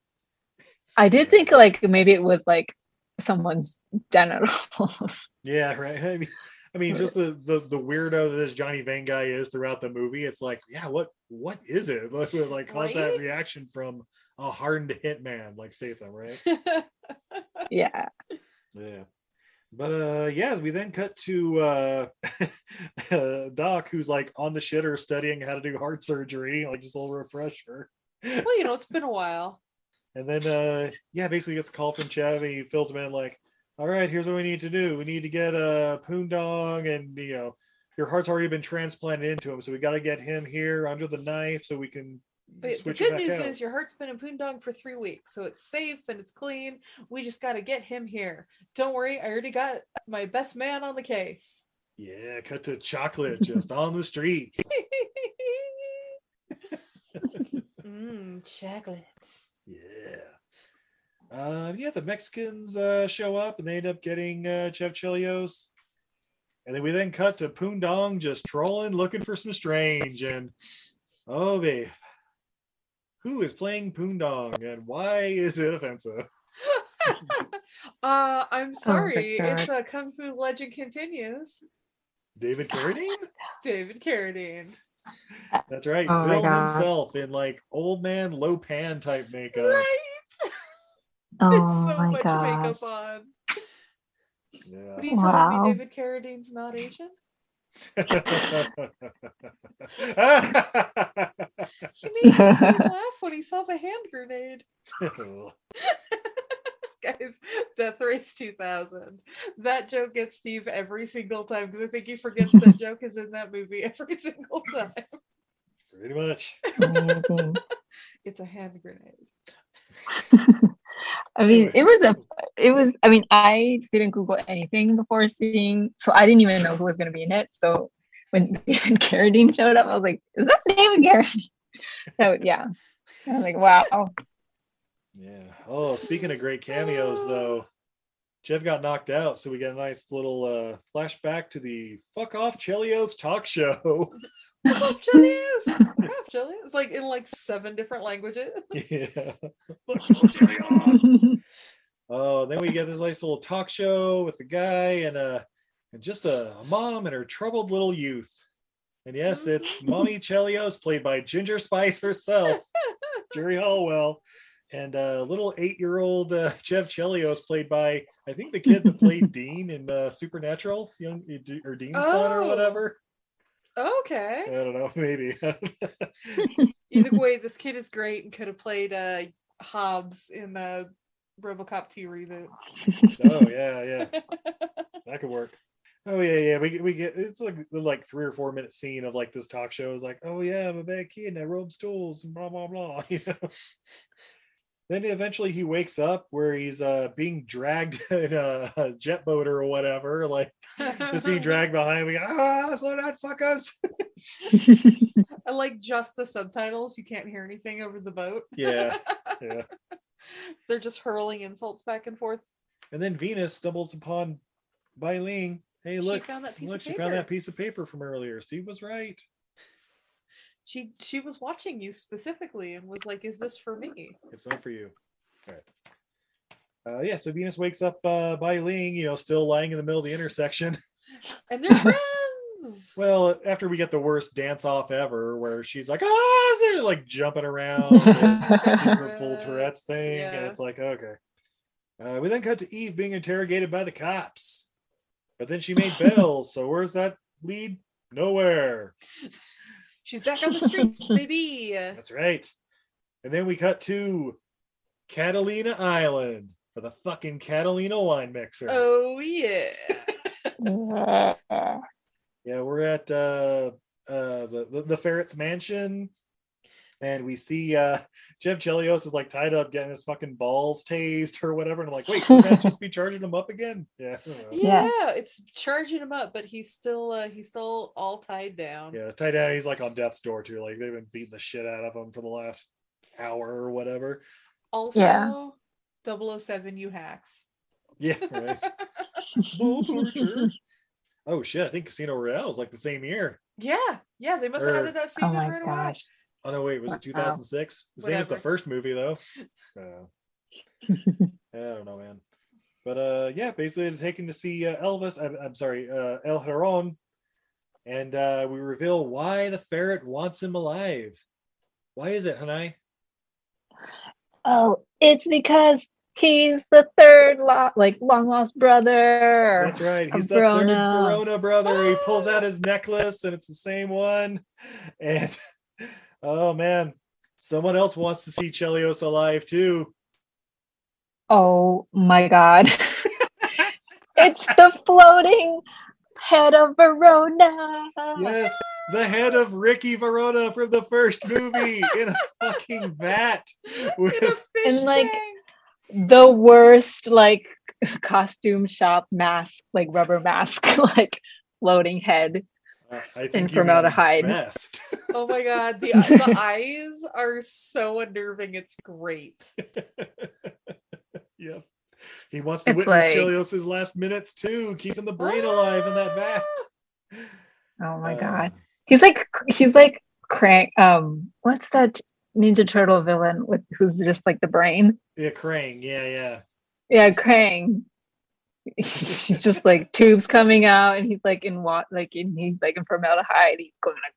I did think like maybe it was like someone's genitals. yeah, right. I mean, I mean, just the the the weirdo that this Johnny Vang guy is throughout the movie. It's like, yeah, what what is it? Like, like cause that reaction from a hardened hitman like Statham, right? yeah. Yeah. But uh yeah, we then cut to uh uh, Doc who's like on the shitter studying how to do heart surgery, like just a little refresher. well, you know, it's been a while. And then uh yeah, basically gets a call from Chev and he fills him in like, all right, here's what we need to do. We need to get uh, a Poon Dong and you know your heart's already been transplanted into him, so we got to get him here under the knife so we can But the good news out. is your heart's been in Poon Dong for three weeks, so it's safe and it's clean. We just got to get him here. Don't worry, I already got my best man on the case. yeah, cut to chocolate just on the streets. Mmm, chocolate. Yeah. Uh, yeah, the Mexicans uh, show up and they end up getting uh, Chev Chelios. And then we then cut to Poon Dong just trolling, looking for some strange. And oh, babe, who is playing Poon Dong and why is it offensive? Uh, I'm sorry. God. it's a Kung Fu Legend continues. David Carradine? David Carradine. That's right. Oh Bill himself in like old man Lo Pan type makeup. Right? Oh It's so my much gosh. makeup on. Yeah. What are you telling me? David Carradine's not Asian? He made me laugh when he saw the hand grenade. Guys, Death Race 2000. That joke gets Steve every single time because I think he forgets that joke is in that movie every single time. Pretty much. It's a hand grenade. I mean, it was a, it was. I mean, I didn't Google anything before seeing, so I didn't even know who was going to be in it. So when David Carradine showed up, I was like, "Is that David Carradine?" So yeah, I was like, "Wow." Yeah. Oh, speaking of great cameos, though, Chev got knocked out, so we get a nice little uh, flashback to the "fuck off Chelios" talk show. Fuck off, Chelios! Fuck off, Chelios! Like in like seven different languages. yeah. Fuck. Oh, then we get this nice little talk show with the guy and uh and just a, a mom and her troubled little youth. And yes, it's Mommy Chelios, played by Ginger Spice herself, Geri Halliwell, and uh, little eight-year-old uh, Chev Chelios, played by I think the kid that played Dean in uh, Supernatural, young or Dean's son or Oh. whatever. Okay. I don't know, maybe. Either way, this kid is great and could have played uh Hobbs in the RoboCop 2 reboot. oh yeah, yeah, that could work. Oh yeah, yeah. We we get it's like the like three or four minute scene of like this talk show is like, oh yeah, I'm a bad kid and I rolled stools and blah blah blah. You know. Then eventually he wakes up where he's uh being dragged in a, jet boat or whatever, like just being dragged behind. We go, ah, slow down, fuck us. I like just the subtitles. You can't hear anything over the boat. Yeah, yeah. They're just hurling insults back and forth. And then Venus stumbles upon Bai Ling. Hey, She look, found that piece look, she found that piece of paper from earlier. Steve was right. She she was watching you specifically and was like, "Is this for me?" It's not for you. All right. Uh, yeah, so Venus wakes up uh, Bai Ling, you know, still lying in the middle of the intersection. And they're friends. Well, after we get the worst dance off ever, where she's like, ah, is it?" like jumping around, the full Tourette's thing, and it's like, okay. Uh, we then cut to Eve being interrogated by the cops, but then she made bail. so where's that lead? Nowhere. She's back on the streets, baby. That's right. And then we cut to Catalina Island for the fucking Catalina wine mixer. Oh yeah. Yeah, we're at uh uh the, the, the ferret's mansion. And we see uh Chev Chelios is like tied up getting his fucking balls tased or whatever. And I'm like, wait, should that just be charging him up again? Yeah. I don't know. yeah. Yeah. it's charging him up, but he's still uh he's still all tied down. Yeah, tied down. He's like on death's door too. Like they've been beating the shit out of him for the last hour or whatever. Also, Yeah. 007 you hacks. Yeah, right. Torture. Oh shit! I think Casino Royale is like the same year. Yeah, yeah, they must have Or- added that scene Oh in my right away. Gosh. Oh no, wait, was it Wow. 2006? The same as the Whatever. first movie though. Uh, I don't know, man. But uh, yeah, basically they're taken to see uh, Elvis. I'm, I'm sorry, uh, El Huron, and uh, we reveal why the ferret wants him alive. Why is it, Hanai? Oh, it's because he's the third lo- like long lost brother. That's right. He's of the third Verona. Verona brother. He pulls out his necklace, and it's the same one. And oh man, someone else wants to see Chelios alive too. Oh my god. it's the floating head of Verona. Yes, the head of Ricky Verona from the first movie in a fucking vat. With, and like the worst like costume shop mask, like rubber mask, like floating head uh, I in think you formaldehyde. Best. Oh my god, the the eyes are so unnerving. It's great. Yep. He wants to It's witness like- Chelios's last minutes too, keeping the brain alive in that vat. Oh my Uh, god. He's like he's like Krang um what's that Ninja Turtle villain with who's just like the brain? Yeah, Krang. Yeah, yeah. Yeah, Krang. He's just like tubes coming out and he's like in what like in he's like in formaldehyde. He's going like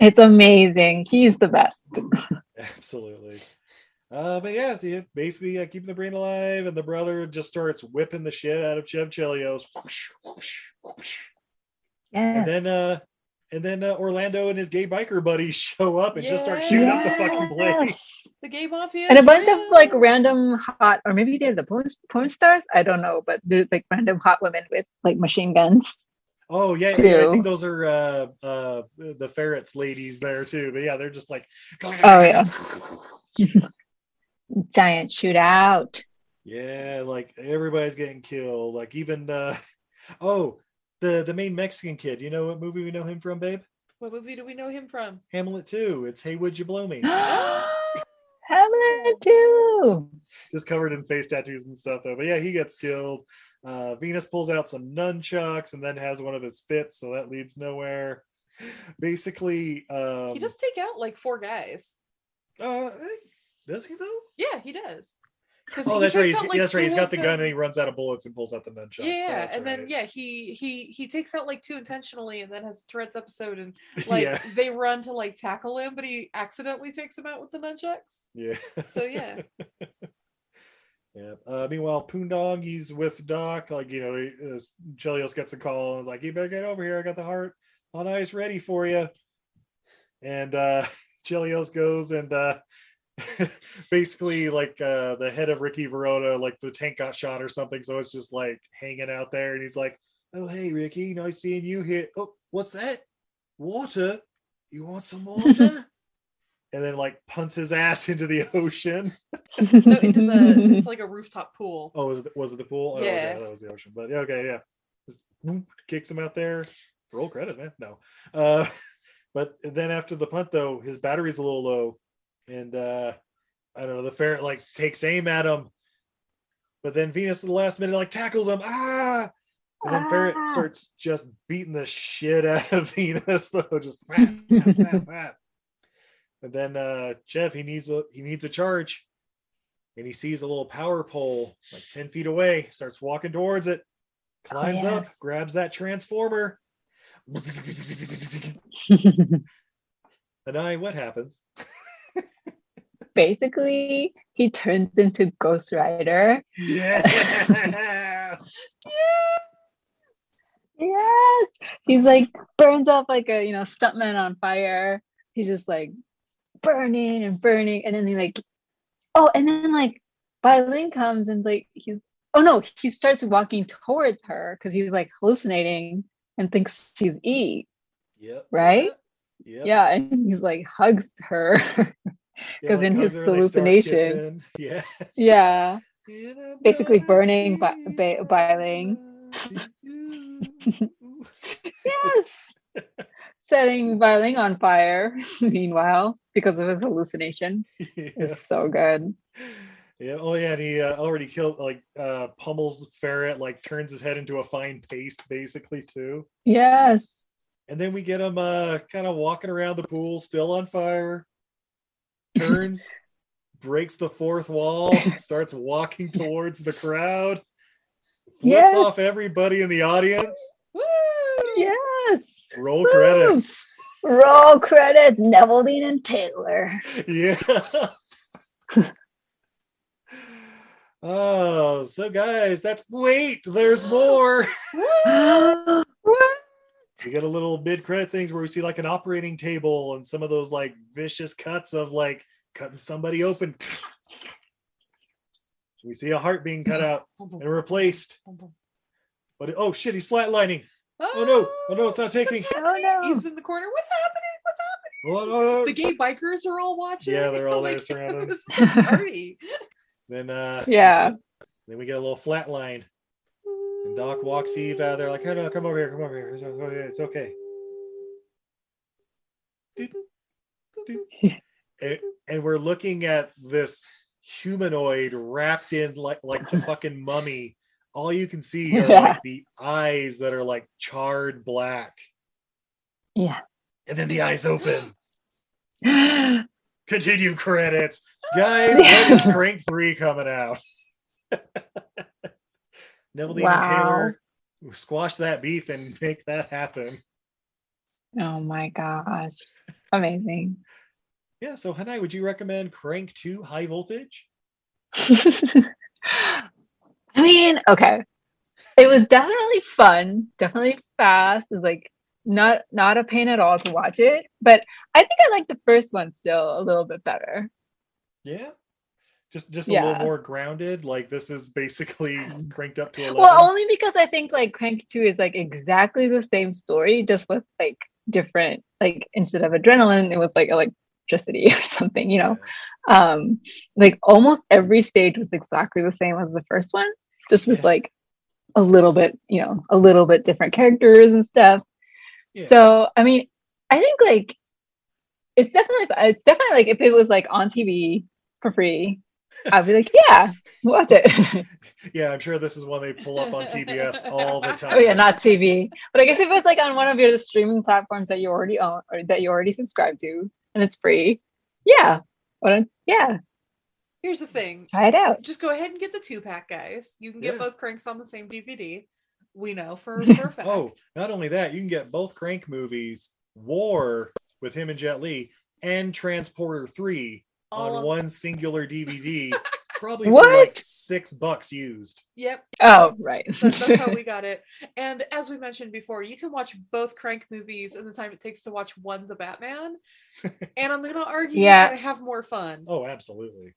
it's amazing. He's the best. absolutely. Uh, but yeah, see, basically uh, keeping the brain alive, and the brother just starts whipping the shit out of Chev Chelios. Yes. And then uh and then uh, Orlando and his gay biker buddies show up and just start shooting up the fucking place. Yes. The gay mafia. and a is bunch of like random hot or maybe they're the porn, porn stars i don't know but they're like random hot women with like machine guns Oh yeah, yeah, I think those are uh uh the ferrets ladies there too. But yeah, they're just like Oh, yeah. giant shootout Yeah, like everybody's getting killed. Like even uh oh, the the main Mexican kid. You know what movie we know him from, babe? What movie do we know him from? Hamlet 2. It's Hey Would You Blow Me? Hamlet 2. Just covered in face tattoos and stuff though. But yeah, he gets killed. Uh Venus pulls out some nunchucks and then has one of his fits, so that leads nowhere. Basically, um he does take out like four guys. uh does he though? Yeah, he does. Oh, that's right. takes He's, out, like, that's right. He's got the gun and he runs out of bullets and pulls out the nunchucks. Yeah, That's and then yeah, he he he takes out like two intentionally, and then has Tourette's episode, and like Yeah. they run to like tackle him, but he accidentally takes him out with the nunchucks. Yeah. So yeah, Yeah. Uh, meanwhile, Poondong, he's with Doc. Like, you know, he, uh, Chelios gets a call and like, you better get over here. I got the heart on ice ready for you. And uh, Chelios goes and uh, basically, like, uh, the head of Ricky Verona, like, the tank got shot or something. So it's just like hanging out there. And he's like, oh, hey, Ricky, nice seeing you here. Oh, what's that? Water? You want some water? and then, like, punts his ass into the ocean. no, into the it's like a rooftop pool. Oh, was it was it the pool? Oh, Yeah. okay, that was the ocean. But yeah, okay, yeah. Just whoop, kicks him out there. Roll credit, man. No. Uh but then after the punt though, his battery's a little low. And uh I don't know, the ferret like takes aim at him. But then Venus at the last minute like tackles him. Ah and then Ferret Ah. starts just beating the shit out of Venus, though. Just whap, whap, whap, whap. And then uh Chev, he needs a he needs a charge and he sees a little power pole like 10 feet away, starts walking towards it, climbs yeah. up, grabs that transformer. and I, what happens? Basically he turns into ghost rider. Yes. yes. He's like burns off like a you know stuntman on fire. He's just like burning and burning. And then he like oh and then like Bai Ling comes and like he's oh no he starts walking towards her because he's like hallucinating and thinks she's e. Yep. right? Yep. yeah and he's like hugs her Yeah, 'cause like, in his her and they start hallucination- Yeah. yeah basically burning by, by body yes setting Bai Ling on fire meanwhile because of his hallucination yeah. it's so good Yeah. Oh, yeah. And he uh, already killed, like, uh, pummels Ferret, like, turns his head into a fine paste, basically, too. yes And then we get him uh, kind of walking around the pool, still on fire, turns, breaks the fourth wall, starts walking towards the crowd, flips Yes. off everybody in the audience, Woo! yes roll Woo! credits. roll credits Neveldine and Taylor Yeah. oh, so guys, that's wait, there's more. what? We get a little mid credit things where we see like an operating table and some of those like vicious cuts of like cutting somebody open. We see a heart being cut out and replaced. But oh shit, he's flatlining. Oh, no! Oh no, it's not taking. Oh no, he's in the corner. What's happening? What's happening? Oh, no. The gay bikers are all watching. Yeah, they're all there Like, surrounded. this party. Then uh Yeah. Then we get a little flat line. And Doc walks Eve out there like, hey, no, come over here, come over here. It's okay. It's okay. and, and we're looking at this humanoid wrapped in like like the fucking mummy. All you can see are like the eyes that are like charred black. Yeah. And then the eyes open. Continue credits. Guys, when is Crank 3 coming out? Neveldine and Wow. Taylor squash that beef and make that happen. Oh my gosh. Amazing. Yeah, so Hanai, would you recommend Crank 2 High Voltage? I mean, okay. It was definitely fun, definitely fast. It's like not not a pain at all to watch it. But I think I like the first one still a little bit better. Yeah. Just just a Yeah. little more grounded. Like this is basically cranked up to 11. Well, only because I think like Crank 2 is like exactly the same story, just with like different like instead of adrenaline, it was like electricity or something, you know. Um like almost every stage was exactly the same as the first one, just with like a little bit, you know, a little bit different characters and stuff. So I mean, I think like it's definitely it's definitely like if it was like on TV for free, I'd be like, yeah, watch it. yeah, I'm sure this is one they pull up on TBS all the time. oh yeah, not TV. But I guess if it's like on one of your streaming platforms that you already own or that you already subscribe to and it's free, yeah. Why don't yeah, Here's the thing. try it out. Just go ahead and get the two pack, guys. You can get Yeah. both cranks on the same DVD. We know for, for fact. Oh, not only that, you can get both Crank movies, War with him and Jet Li, and Transporter 3 All on on- one singular DVD, probably What? like six bucks used. Yep. Oh, right. That- that's how we got it. And as we mentioned before, you can watch both Crank movies in the time it takes to watch one, The Batman. And I'm going to argue Yeah. you're have more fun. Oh, absolutely.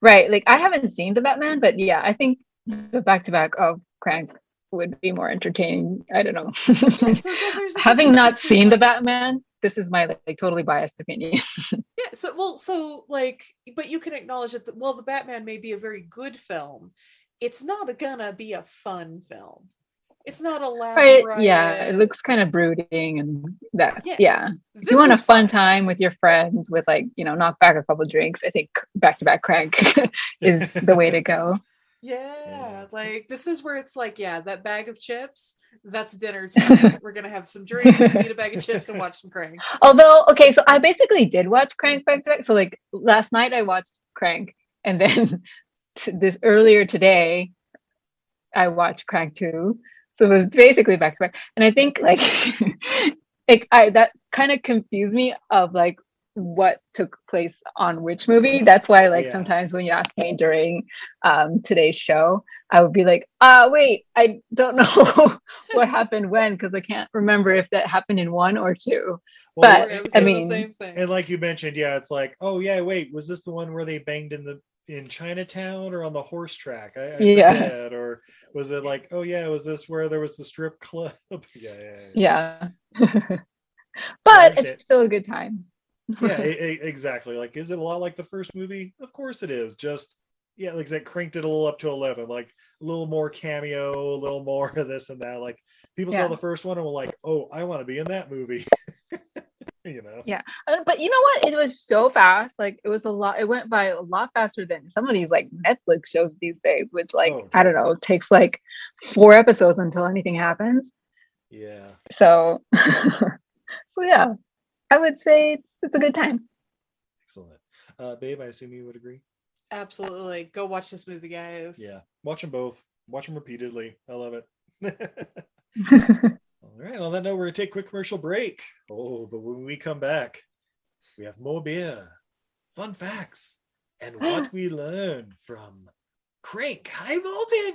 Right. Like I haven't seen the Batman, but yeah, I think the back to back of Crank would be more entertaining. I don't know. So, so Having not seen the Batman, this is my like, totally biased opinion. Yeah. So, well, so like, but you can acknowledge that, the, well, The Batman may be a very good film. It's not gonna be a fun film. It's not a loud right. Yeah. It looks kind of brooding and that. Yeah. Yeah. If you want a is fun time with your friends with like, you know, knock back a couple drinks, I think back to back Crank is the way to go. Yeah, like this is where it's like, yeah, that bag of chips, that's dinner time. We're gonna have some drinks, eat a bag of chips, and watch some crank. Although, okay, so I basically did watch Crank back to back. So like last night I watched Crank, and then t- this earlier today I watched Crank two. So it was basically back to back. And I think like like I that kind of confused me of like what took place on which movie. That's why like Yeah. sometimes when you ask me during um today's show, I would be like, ah wait, I don't know what happened when because I can't remember if that happened in one or two. Well, but I I mean, the same thing. And like you mentioned, yeah, it's like, oh yeah, wait, was this the one where they banged in the in Chinatown or on the horse track? I, I Yeah. forget. Or was it like, oh yeah, was this where there was the strip club? yeah, yeah, yeah. yeah. but it's still a good time. yeah e- e- exactly like is it a lot like the first movie of course it is just yeah like that cranked it a little up to 11 like a little more cameo a little more of this and that like people Yeah. saw the first one and were like oh i want to be in that movie you know Yeah. Uh, But you know what? It was so fast. Like it was a lot. It went by a lot faster than some of these like Netflix shows these days, which like Oh, I don't know, takes like four episodes until anything happens. yeah So, so yeah, I would say it's it's a good time. excellent. Uh babe i assume you would agree? Absolutely, go watch this movie, guys. yeah. Watch them both. Watch them repeatedly. I love it. All right. On that note we're gonna take a quick commercial break. Oh but when we come back we have more beer fun facts and what we learned from crank high voltage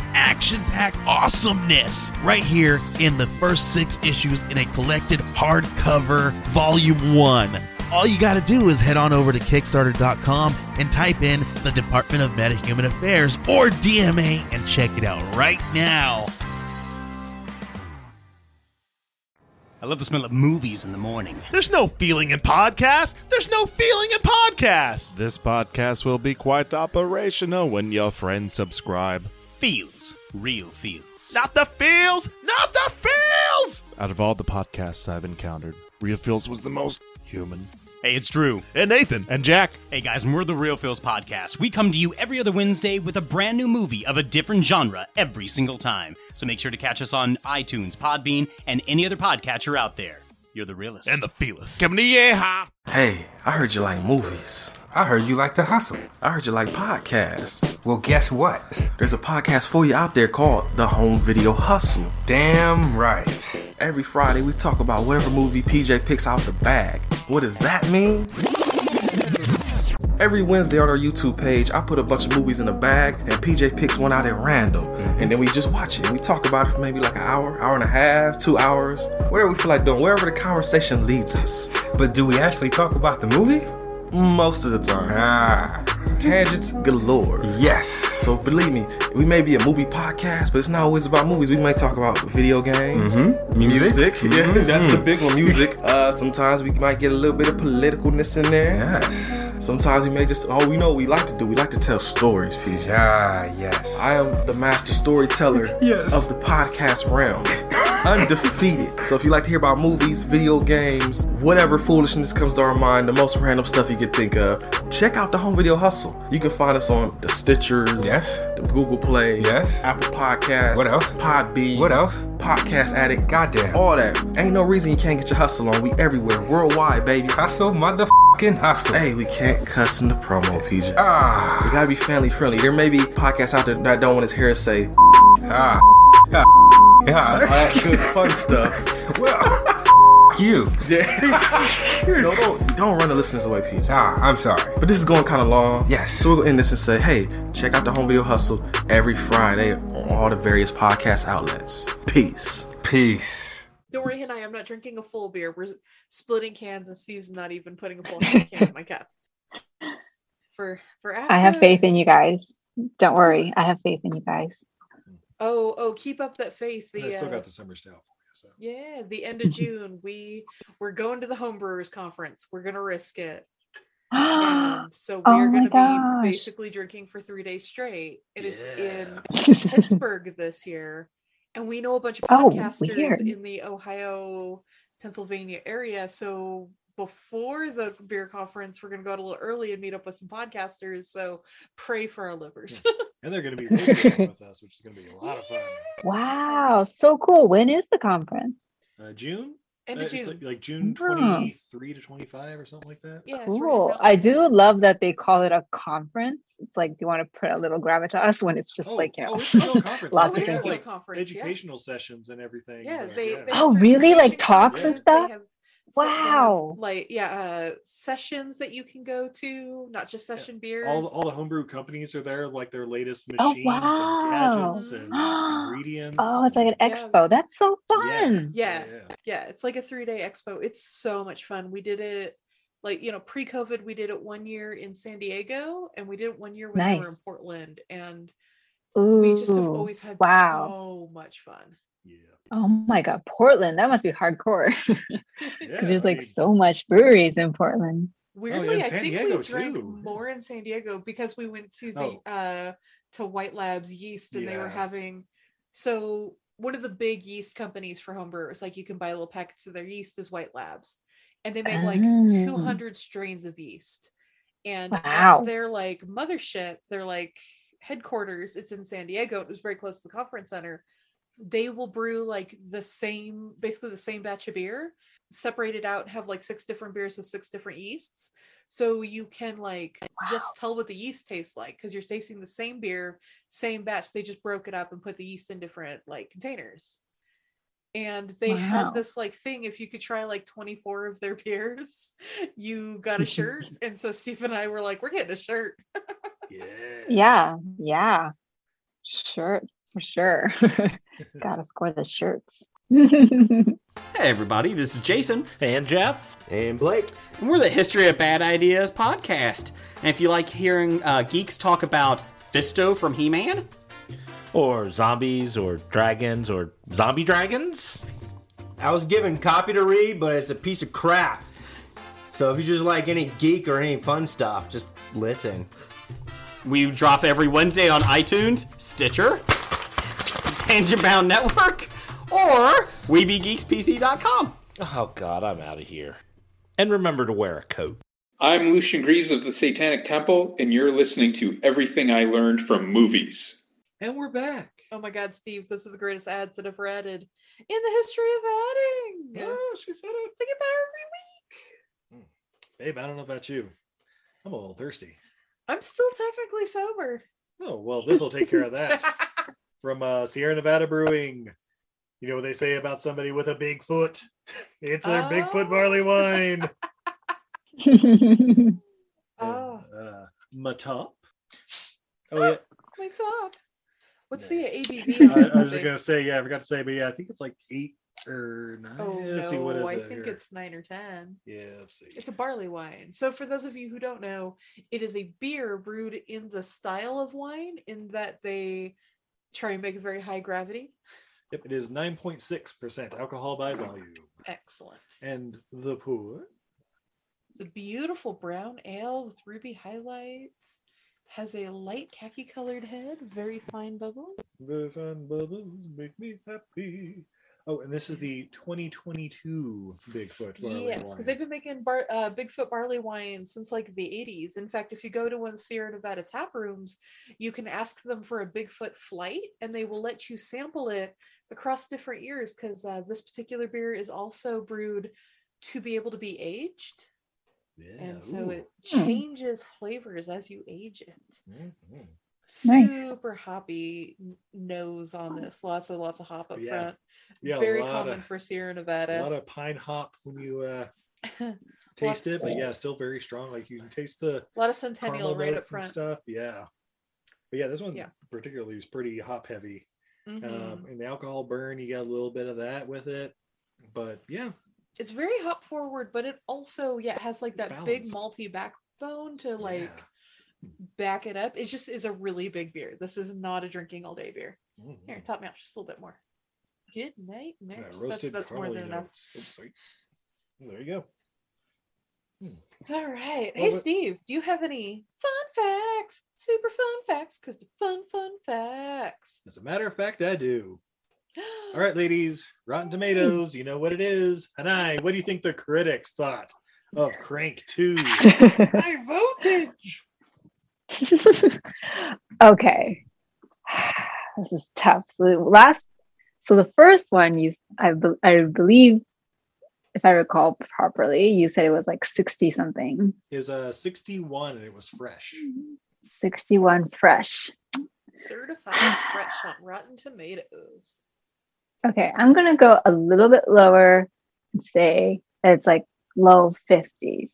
action packed awesomeness right here in the first six issues in a collected hardcover volume one. All you got to do is head on over to Kickstarter.com and type in the Department of Meta Human Affairs or DMA and check it out right now. I love the smell of movies in the morning. There's no feeling in podcasts. There's no feeling in podcasts. This podcast will be quite operational when your friends subscribe. Feels. Real feels. Not the feels. Not the feels. Out of all the podcasts I've encountered, Real Feels was the most human. Hey, it's Drew. And Nathan. And Jack. Hey, guys, and we're the Real Feels Podcast. We come to you every other Wednesday with a brand new movie of a different genre every single time. So make sure to catch us on iTunes, Podbean, and any other podcatcher out there. You're the realest. And the feelest. Come to yeah. Hey, I heard you like movies. I heard you like to hustle. I heard you like podcasts. Well, guess what? There's a podcast for you out there called The Home Video Hustle. Damn right. Every Friday, we talk about whatever movie PJ picks out the bag. What does that mean? Every Wednesday on our YouTube page, I put a bunch of movies in a bag and PJ picks one out at random. And then we just watch it. We talk about it for maybe like an hour, hour and a half, two hours, whatever we feel like doing, wherever the conversation leads us. But do we actually talk about the movie? Most of the time. Ah. Tangents galore. Yes. So believe me, we may be a movie podcast, but it's not always about movies. We might talk about video games, mm-hmm. music. music. Yeah, mm-hmm. that's the big one, music. Uh, sometimes we might get a little bit of politicalness in there. Yes. Sometimes we may just, oh, we know what we like to do. We like to tell stories, PJ. Ah, yes. I am the master storyteller yes. of the podcast realm. Undefeated. So if you like to hear about movies, video games, whatever foolishness comes to our mind, the most random stuff you could think of, check out the Home Video Hustle. You can find us on the Stitchers, yes, the Google Play, yes, Apple Podcasts, what else? Podbean, what else? Podcast Addict, goddamn, all that. Ain't no reason you can't get your hustle on. We everywhere, worldwide, baby. Hustle, motherfucking hustle. Hey, we can't cuss in the promo, PJ. Ah, we gotta be family friendly. There may be podcasts out there that don't want his hair to say ah. ah. Yeah, all that good fun stuff. Well, you. Yeah. no, don't, don't run the listeners away, Pete. Ah, I'm sorry. But this is going kind of long. Yes. So we'll end this and say, hey, check out the Home Video Hustle every Friday on all the various podcast outlets. Peace. Peace. Don't worry, Hannah, I'm not drinking a full beer. We're splitting cans and Steve's not even putting a full can in my cup. For for after... I have faith in you guys. Don't worry. I have faith in you guys. Oh, oh, keep up that faith. The, I still uh, got the summer style for you. So. Yeah, the end of June, we we're going to the homebrewers conference. We're gonna risk it. and so we Oh are my going to gosh. be basically drinking for three days straight, and it's in Pittsburgh this year. And we know a bunch of Oh, podcasters weird. in the Ohio, Pennsylvania area. So before the beer conference, we're going to go out a little early and meet up with some podcasters. So pray for our livers. And they're going to be with us, which is going to be a lot of fun. Wow, so cool. When is the conference? Uh, June? End Uh, it's June. like, like June Oh. 23 to 25 or something like that. Yeah, it's right Cool. I do love that they call it a conference. It's like you want to put a little gravitas when it's just Oh, like you know oh, it's a conference. lots They of have, like conference, yeah. educational sessions and everything. Yeah, Like, they, yeah. they Oh, really? Like certification talks and classes, stuff? They have, so they have, Wow. like yeah, uh, sessions that you can go to, not just session beers. all, all the homebrew companies are there, like their latest Oh, machines wow. and gadgets and ingredients. Oh, it's like an Yeah. expo. That's so fun. yeah, yeah, it's like a three day expo. It's so much fun. We did it like you know pre-COVID. We did it one year in San Diego, and we did it one year when we were in Portland, and Ooh, we just have always had wow. so much fun. Oh my god, Portland. That must be hardcore. Because there's I like mean- so much breweries in Portland. Weirdly, in I San think Diego, we drank too. more in San Diego because we went to the Oh. uh to White Labs Yeast and they were having so one of the big yeast companies for homebrewers, like you can buy little packets of their yeast is White Labs. And they make like Oh. 200 strains of yeast. And at Wow. their like mothership, they're like headquarters, it's in San Diego. It was very close to the conference center. They will brew like the same, basically the same batch of beer, separate it out, have like six different beers with six different yeasts. So you can like just tell what the yeast tastes like because you're tasting the same beer, same batch. They just broke it up and put the yeast in different like containers. And they Wow. had this like thing if you could try like 24 of their beers, you got a shirt. and so Steve and I were like, we're getting a shirt. yeah Yeah, yeah. Shirt for sure. Gotta score the shirts. Hey, everybody, this is Jason. And Jeff. And Blake. And we're the History of Bad Ideas podcast. And if you like hearing uh, geeks talk about Fisto from He Man, or zombies, or dragons, or zombie dragons. I was given copy to read, but it's a piece of crap. So if you just like any geek or any fun stuff, just listen. we drop every Wednesday on iTunes, Stitcher, Tangent Bound Network, or WeBeGeeksPC.com. Oh, God, I'm out of here. And remember to wear a coat. I'm Lucien Greaves of the Satanic Temple, and you're listening to Everything I Learned from Movies. And we're back. Oh my God, Steve, this is the greatest ads that ever added in the history of adding. Oh, she said it. Think about every week. Hmm. Babe, I don't know about you. I'm a little thirsty. I'm still technically sober. Oh, well, this will take care of that. From uh, Sierra Nevada Brewing. You know what they say about somebody with a big foot? It's their Bigfoot barley wine. Oh, Uh, Matop. Oh, yeah. what's up? What's the ABV? I, on I was just going to say, yeah, I forgot to say, but yeah, I think it's like eight or nine. Oh let's see, what no, I it think here? it's nine or ten. Yeah, let's see. It's a barley wine. So for those of you who don't know, it is a beer brewed in the style of wine, in that they try and make it very high gravity. Yep, it is 9.6% alcohol by volume. Excellent. And the pour. It's a beautiful brown ale with ruby highlights. Has a light khaki colored head, very fine bubbles. Very fine bubbles make me happy. Oh, and this is the 2022 Bigfoot. barley Yes, because they've been making bar- uh, Bigfoot barley wine since like the 80s. In fact, if you go to one of the Sierra Nevada tap rooms, you can ask them for a Bigfoot flight and they will let you sample it across different years because uh, this particular beer is also brewed to be able to be aged. and so ooh. it Hmm. changes flavors as you age it. Mhm. Nice. Super hoppy nose on this. Lots and lots of hop up Yeah. front. Yeah, Very common of- for Sierra Nevada. A lot of pine hop when you uh, taste it, but yeah, still very strong. Like you can taste the A lot of Centennial right up front. stuff. Yeah, but yeah, this one Yeah. particularly is pretty hop heavy. Um, Mhm. and the alcohol burn, you got a little bit of that with it. But yeah, it's very hop forward, but it also yeah has like that big balanced. malty backbone to like back it up. It just is a really big beer. This is not a drinking all day beer. Here, mm-hmm. top me off just a little bit more. Good night, that nurse. That's, roasted that's more than enough. Oops. There you go. Hmm. All right. Well, Hey, but- Steve, do you have any fun facts? Super fun facts, because the fun, fun facts. As a matter of fact, I do. All right, ladies, Rotten Tomatoes, you know what it is. And I, what do you think the critics thought of Crank 2? High voltage. okay. This is tough. So the last, so the first one you, I, be- I believe, if I recall properly, you said it was like 60 something, It was a 61 and it was fresh. 61 fresh. Certified fresh on Rotten Tomatoes. Okay, I'm gonna go a little bit lower and say that it's like low 50s.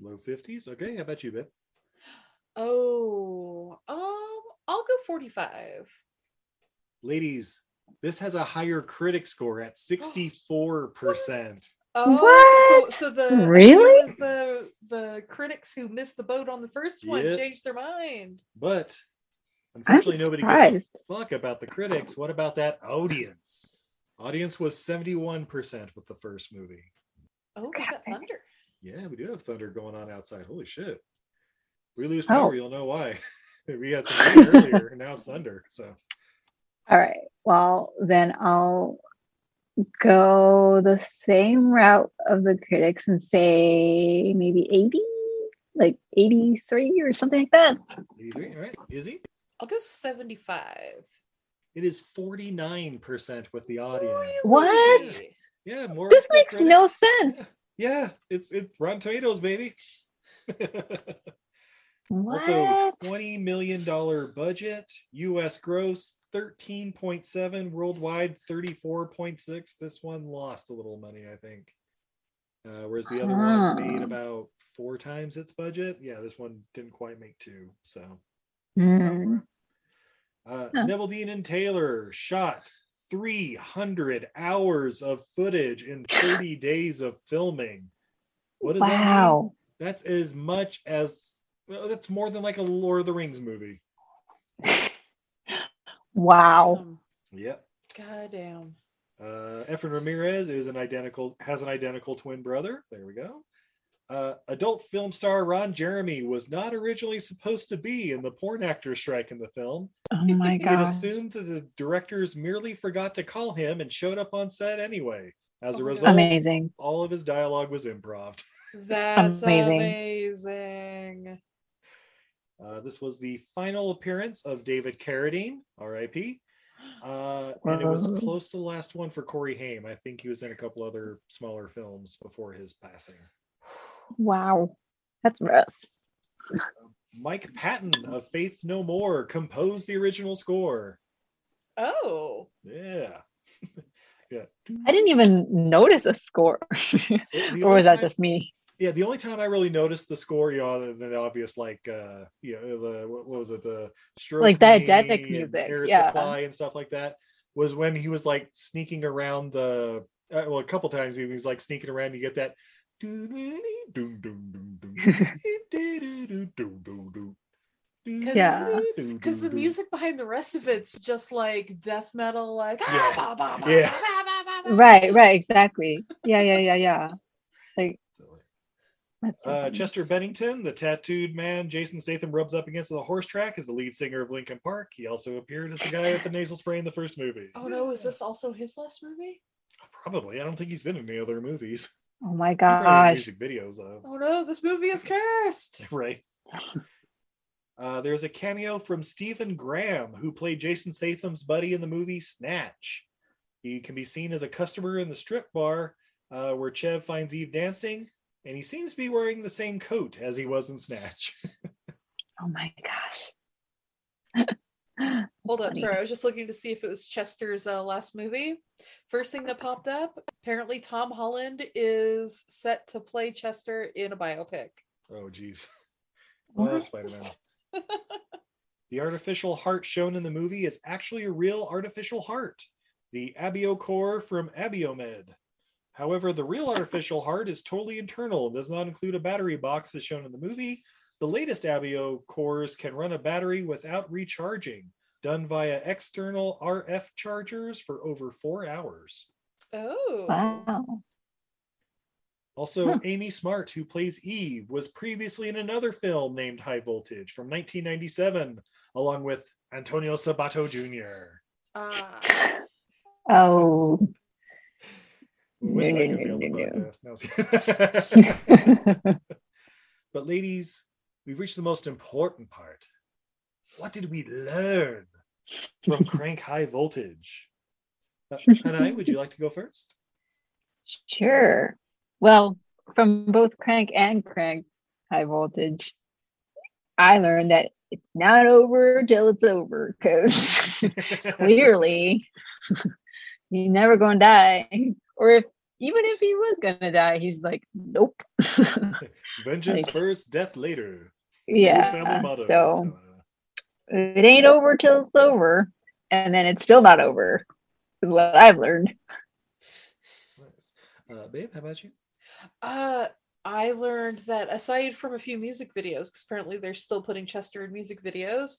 Low 50s. Okay, how about you, babe? Oh, um, I'll go 45. Ladies, this has a higher critic score at 64%. Oh, so, so the Really? the the critics who missed the boat on the first one Yep. changed their mind. But unfortunately, nobody gives surprised. a fuck about the critics. What about that audience? Audience was 71% with the first movie. Oh, we got thunder. Yeah, we do have thunder going on outside. Holy shit. We lose Oh. power, you'll know why. we had some rain earlier, and now it's thunder. So All right. Well, then I'll go the same route of the critics and say maybe 80, like 83 or something like that. 83, all right. Izzy? I'll go 75. It is 49% with the audience. What? Yeah, more. This makes credit. no sense. Yeah, it's it's Rotten Tomatoes, baby. What? Also, twenty million dollar budget, U.S. gross thirteen point seven, worldwide thirty four point six. This one lost a little money, I think. Uh, whereas the other one made Ah. about four times its budget. Yeah, this one didn't quite make two. So, Hmm. uh, Huh. Neveldine and Taylor shot 300 hours of footage in 30 days of filming. What does that mean? Wow. That's as much as well, that's more than like a Lord of the Rings movie. Wow. Yep. God damn. Uh, Efren Ramirez is an identical has an identical twin brother. There we go. Uh, adult film star Ron Jeremy was not originally supposed to be in the porn actor strike in the film. Oh my He had gosh. assumed that the directors merely forgot to call him and showed up on set anyway. As a Oh my result, Amazing. all of his dialogue was improv. That's Amazing. amazing. Uh, this was the final appearance of David Carradine, R.I.P. Uh, and it was close to the last one for Corey Haim. I think he was in a couple other smaller films before his passing. Wow. That's rough. Mike Patton of Faith No More composed the original score. Oh. Yeah. yeah. I didn't even notice a score. or was that just me? Yeah, the only time I really noticed the score, you know, other than the obvious, like, uh, you know, the what what was it, the stroke Like diegetic Me music, Air yeah. Supply and stuff like that, was when he was like sneaking around the. Uh, well, a couple times he was like sneaking around. You get that. Cause, Yeah. Because the music behind the rest of it's just like death metal, like ah, Yeah. bah, bah, bah, Yeah. bah, bah, bah, bah. Right, right, exactly. Yeah, yeah, yeah, yeah. Like that's so Uh. Chester Bennington, the tattooed man Jason Statham rubs up against the horse track, is the lead singer of Linkin Park. He also appeared as the guy with the nasal spray in the first movie. Oh no, is this also his last movie? Probably. I don't think he's been in any other movies. Oh my Probably gosh. music videos though. Oh no, this movie is cursed. right. Uh, there's a cameo from Stephen Graham, who played Jason Statham's buddy in the movie Snatch. He can be seen as a customer in the strip bar uh, where Chev finds Eve dancing, and he seems to be wearing the same coat as he was in Snatch. Oh my gosh. Hold up, sorry. I was just looking to see if it was Chester's uh, last movie. First thing that popped up apparently, Tom Holland is set to play Chester in a biopic. oh, geez. What? Oh, Spider-Man. the artificial heart shown in the movie is actually a real artificial heart, the AbioCor from Abiomed. However, the real artificial heart is totally internal and does not include a battery box as shown in the movie. The latest AbioCors can run a battery without recharging, done via external RF chargers for over four hours. Oh. Wow. Also, Amy Smart, who plays Eve, was previously in another film named High Voltage from 1997, along with Antonio Sabato Jr. Ah. Oh. What's No, that no, no, no, no. but, ladies, we've reached the most important part. What did we learn from Crank High Voltage? Uh, Hanai, would you like to go first? Sure. Well, from both crank and crank high voltage, I learned that it's not over till it's over because clearly he's never going to die. Or if even if he was going to die, he's like, nope. Vengeance Like- first, death later. Yeah. So it ain't over till it's over. And then it's still not over, is what I've learned. Nice. Uh, babe, how about you? Uh, I learned that aside from a few music videos, because apparently they're still putting Chester in music videos,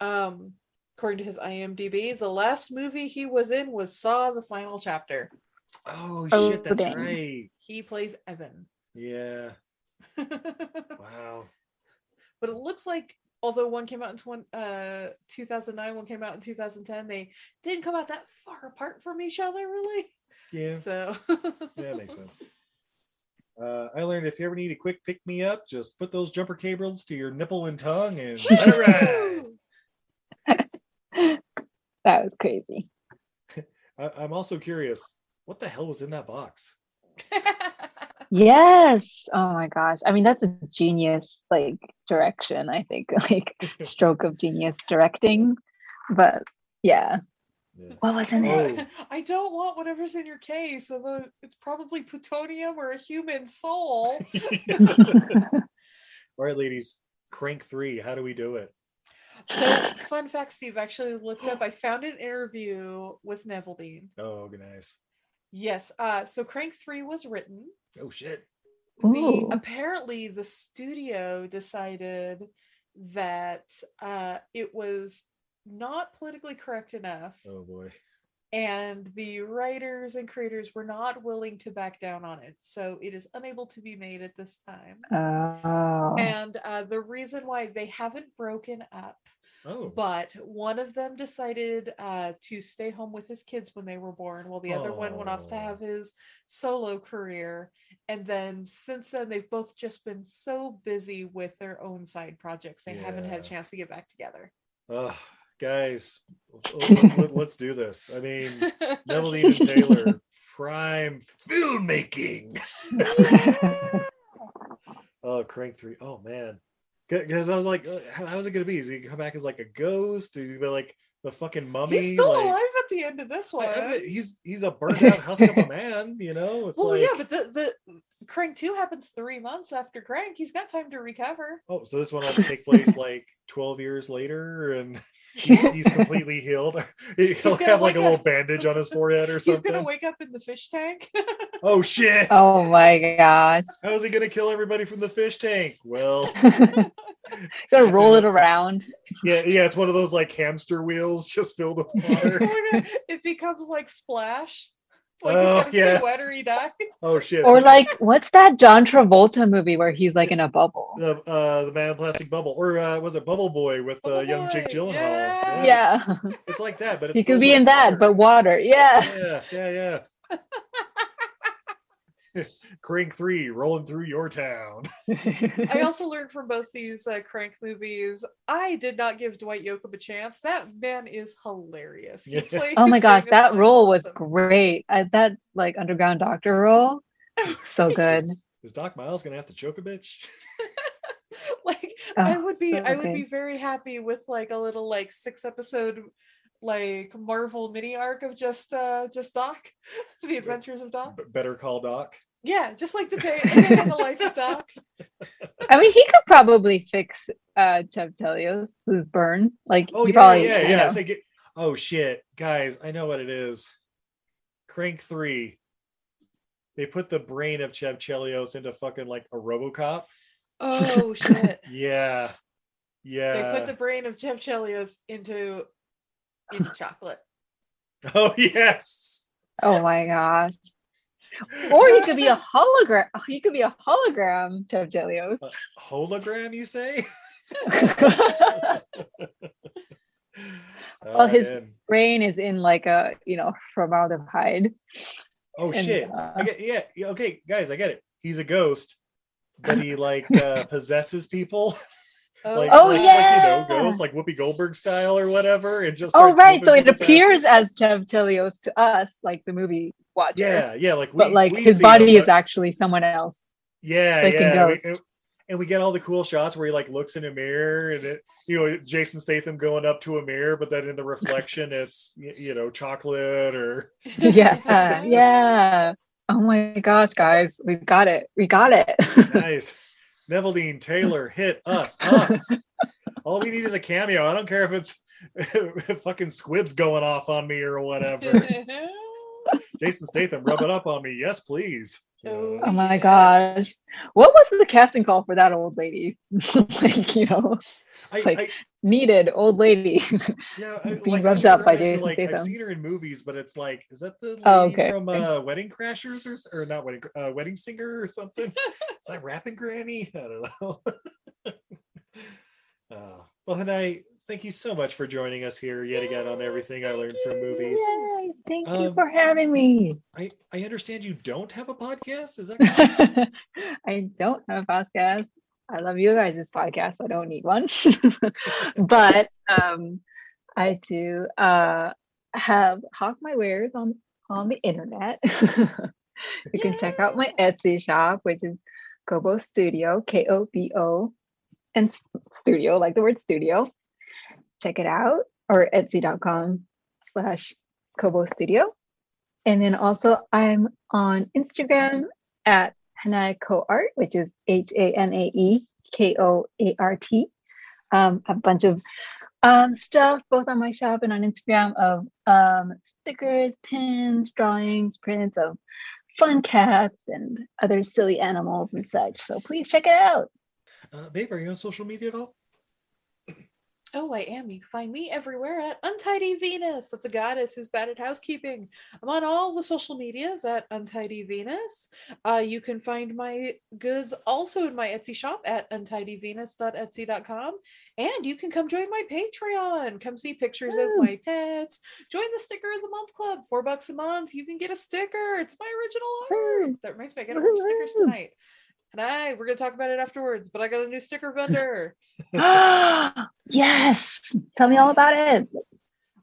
um, according to his IMDb, the last movie he was in was Saw the Final Chapter. Oh, Oh, shit, that's right. He plays Evan. Yeah. Wow. But it looks like although one came out in 20, uh 2009 one came out in 2010 they didn't come out that far apart from each other really Yeah. so Yeah, makes sense. Uh, I learned if you ever need a quick pick me up, just put those jumper cables to your nipple and tongue and let it ride. That was crazy. I, I'm also curious, what the hell was in that box? Yes. Oh my gosh. I mean, that's a genius like direction, I think. Like stroke of genius directing. But yeah. What was in it? Oh, I don't want whatever's in your case, although it's probably plutonium or a human soul. All right, ladies, Crank 3, how do we do it? so, fun fact, Steve actually looked up. I found an interview with Neville Dean. Oh, nice. Yes. Uh, so Crank 3 was written. Oh, shit. The apparently the studio decided that uh, it was not politically correct enough Oh, boy. and the writers and creators were not willing to back down on it so it is unable to be made at this time Oh. and uh, the reason why they haven't broken up Oh. but one of them decided uh, to stay home with his kids when they were born while the other one went off to Oh. have his solo career and then since then they've both just been so busy with their own side projects they haven't had a chance to get back together guys, let, us do this. I mean, Neville and Taylor, prime filmmaking. oh, Crank 3. Oh, man. Because I was like, uh, how, how's it going to be? Is he come back as like a ghost? Is he be like the fucking mummy? he's still like, alive at the end of this one I- he's he's a burned out house of a man, you know? It's well like, yeah but the, the crank 2 happens three months after crank he's got time to recover oh, so this one will take place like 12 years later and he's, he's completely healed. He'll gonna have like a little up- bandage on his forehead or something. he's gonna wake up in the fish tank Oh shit! Oh my gosh. How's he gonna kill everybody from the fish tank? Well, Gotta roll it around. yeah, yeah, it's one of those like hamster wheels just filled with water. it becomes like splash like Oh, he's gotta yeah. stay wet or he die Oh shit! Or like what's that John Travolta movie where he's like in a bubble? the uh, the man in plastic bubble, or uh, was it Bubble Boy with uh, young Jake Gyllenhaal? Yeah, Yeah. it's like that, but it's He could be with in that, but water. Yeah. Yeah, yeah, yeah. Crank three rolling through your town. I also learned from both these uh, crank movies. I did not give Dwight Yoakam a chance. That man is hilarious. He plays Oh my gosh, that so role was great. I, that like underground doctor role, so good. Is Doc Miles gonna have to choke a bitch? like I Oh, would be so I would good. be very happy with like a little like six episode like Marvel mini arc of just uh just Doc, the adventures of Doc. B- Better call Doc. Yeah, just like the day, a day in the life of Doc. I mean, he could probably fix uh Chev Chelios' burn. Like Oh he yeah, probably, yeah, you yeah. like oh shit, guys, I know what it is. Crank three. They put the brain of Chev Chelios into fucking like a RoboCop. Oh shit. Yeah, yeah. They put the brain of Chev Chelios into into chocolate. Oh yes. Oh my gosh. Or he could be a hologram. He could be a hologram, Chev Chelios. Hologram, you say? well, Oh, his man. brain is in like a you know formaldehyde. Oh and, shit. uh, I get yeah, yeah, okay, guys, I get it. He's a ghost, but he like uh possesses people. Like, Oh, like, like, yeah. you know, ghost like Whoopi Goldberg style or whatever, and just Oh right, so it appears asses. as Chev Chelios to us, like the movie watcher. Yeah, yeah, like we, but like his body him, is but- actually someone else. Yeah, Like yeah. we- and we get all the cool shots where he like looks in a mirror and it, you know, Jason Statham going up to a mirror, but then in the reflection it's you know, chocolate or yeah, yeah. Oh my gosh, guys, we got it. We got it. nice. Neveldine Taylor hit us up. All we need is a cameo. I don't care if it's fucking squibs going off on me or whatever. Jason Statham, rub it up on me. Yes, please. Oh, oh my gosh. What was the casting call for that old lady? like, you know, I- like I- needed old lady Yeah, I, being like, rubbed up by Jason like, I've Statham. seen her in movies, but it's like, is that the lady Oh, okay. from uh, Wedding Crashers or, or not Wedding uh, Wedding Singer or something? is that Rapping Granny? I don't know. uh, well, and I thank you so much for joining us here yet again on everything I learned from movies. Yay, thank you Um, for having me. I I understand you don't have a podcast. Is that? I don't have a podcast. I love you guys' podcast. I don't need one. but um I do uh have hawk my wares on on the internet. you can check out my Etsy shop, which is Kobo Studio, K O B O, and studio, like the word studio. Check it out, or etsy.com slash Kobo Studio. And then also, I'm on Instagram at Hanae Co Art, which is H A N A E K O A R T. Um, a bunch of um, stuff both on my shop and on Instagram of um, stickers, pins, drawings, prints of fun cats and other silly animals and such. So please check it out. Uh, babe, are you on social media at all? Oh, I am. You can find me everywhere at Untidy Venus. That's a goddess who's bad at housekeeping. I'm on all the social medias at Untidy Venus. Uh, you can find my goods also in my Etsy shop at untidyvenus.etsy.com. And you can come join my Patreon. Come see pictures of my pets. Join the Sticker of the Month Club. Four bucks a month. You can get a sticker. It's my original art. That reminds me, I got to order stickers tonight. And I, we're going to talk about it afterwards, but I got a new sticker vendor. yes. Tell me all about it.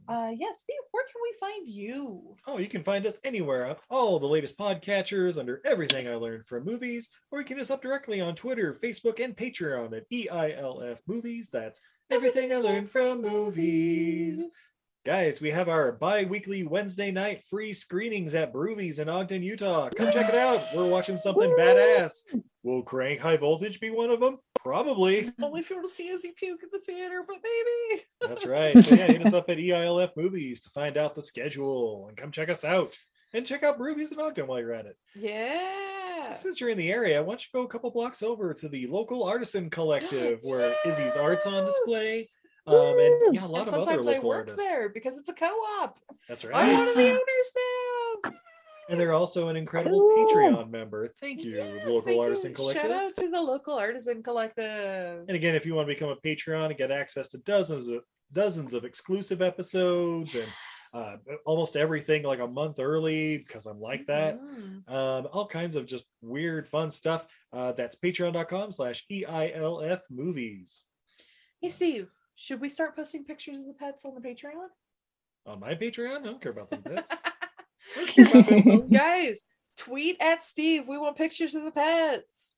Uh, yes, Steve, where can we find you? Oh, you can find us anywhere on all the latest podcatchers under everything I learned from movies, or you can hit us up directly on Twitter, Facebook, and Patreon at E EILF Movies. That's everything I learned from movies. Guys, we have our bi-weekly Wednesday night free screenings at Brewvies in Ogden, Utah. Come check it out. We're watching something badass. Will Crank High Voltage be one of them? Probably. Only if you want to see Izzy puke at the theater, but maybe. That's right. So yeah, hit us up at EILF Movies to find out the schedule and come check us out. And check out Brewvies in Ogden while you're at it. Yeah. Since you're in the area, why don't you go a couple blocks over to the local artisan collective where Izzy's art's on display. Um, and yeah, a lot and of other sometimes I local work artists. there because it's a co-op. That's right. I'm one of the owners now. And they're also an incredible Patreon member. Thank you, local Thank you. artisan collective. Shout out to the local artisan collective. And again, if you want to become a Patreon and get access to dozens of dozens of exclusive episodes and uh, almost everything like a month early because I'm like that. Mhm. Um, all kinds of just weird, fun stuff. Uh, that's patreon.com slash EILF movies. Hey Steve, should we start posting pictures of the pets on the Patreon? On my Patreon, I don't care about the pets. Guys, tweet at Steve. We want pictures of the pets.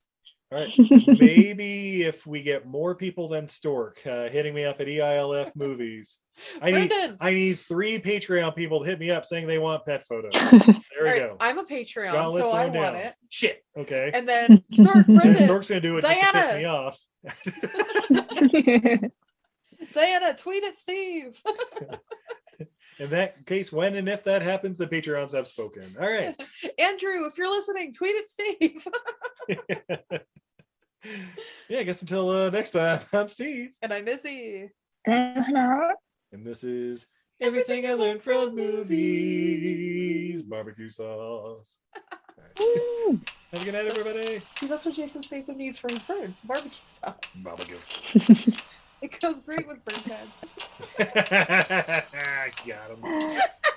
All right. Maybe if we get more people than Stork uh, hitting me up at EILF movies, I need I need three Patreon people to hit me up saying they want pet photos. There we All right, go. I'm a Patreon, Gauntlet's so I want down. it. Shit. Okay. And then Stork, And Brendan, Stork's gonna do it just to piss me off. Diana, tweet at Steve. In that case, when and if that happens, the Patreons have spoken. All right. Andrew, if you're listening, tweet at Steve. Yeah, I guess until uh, next time, I'm Steve. and I'm Izzy. And this is everything I learned from movies. Barbecue sauce. All right. Have a good night, everybody. See, that's what Jason Statham needs for his birds barbecue sauce. Barbecue sauce. It goes great with bird heads. Got him.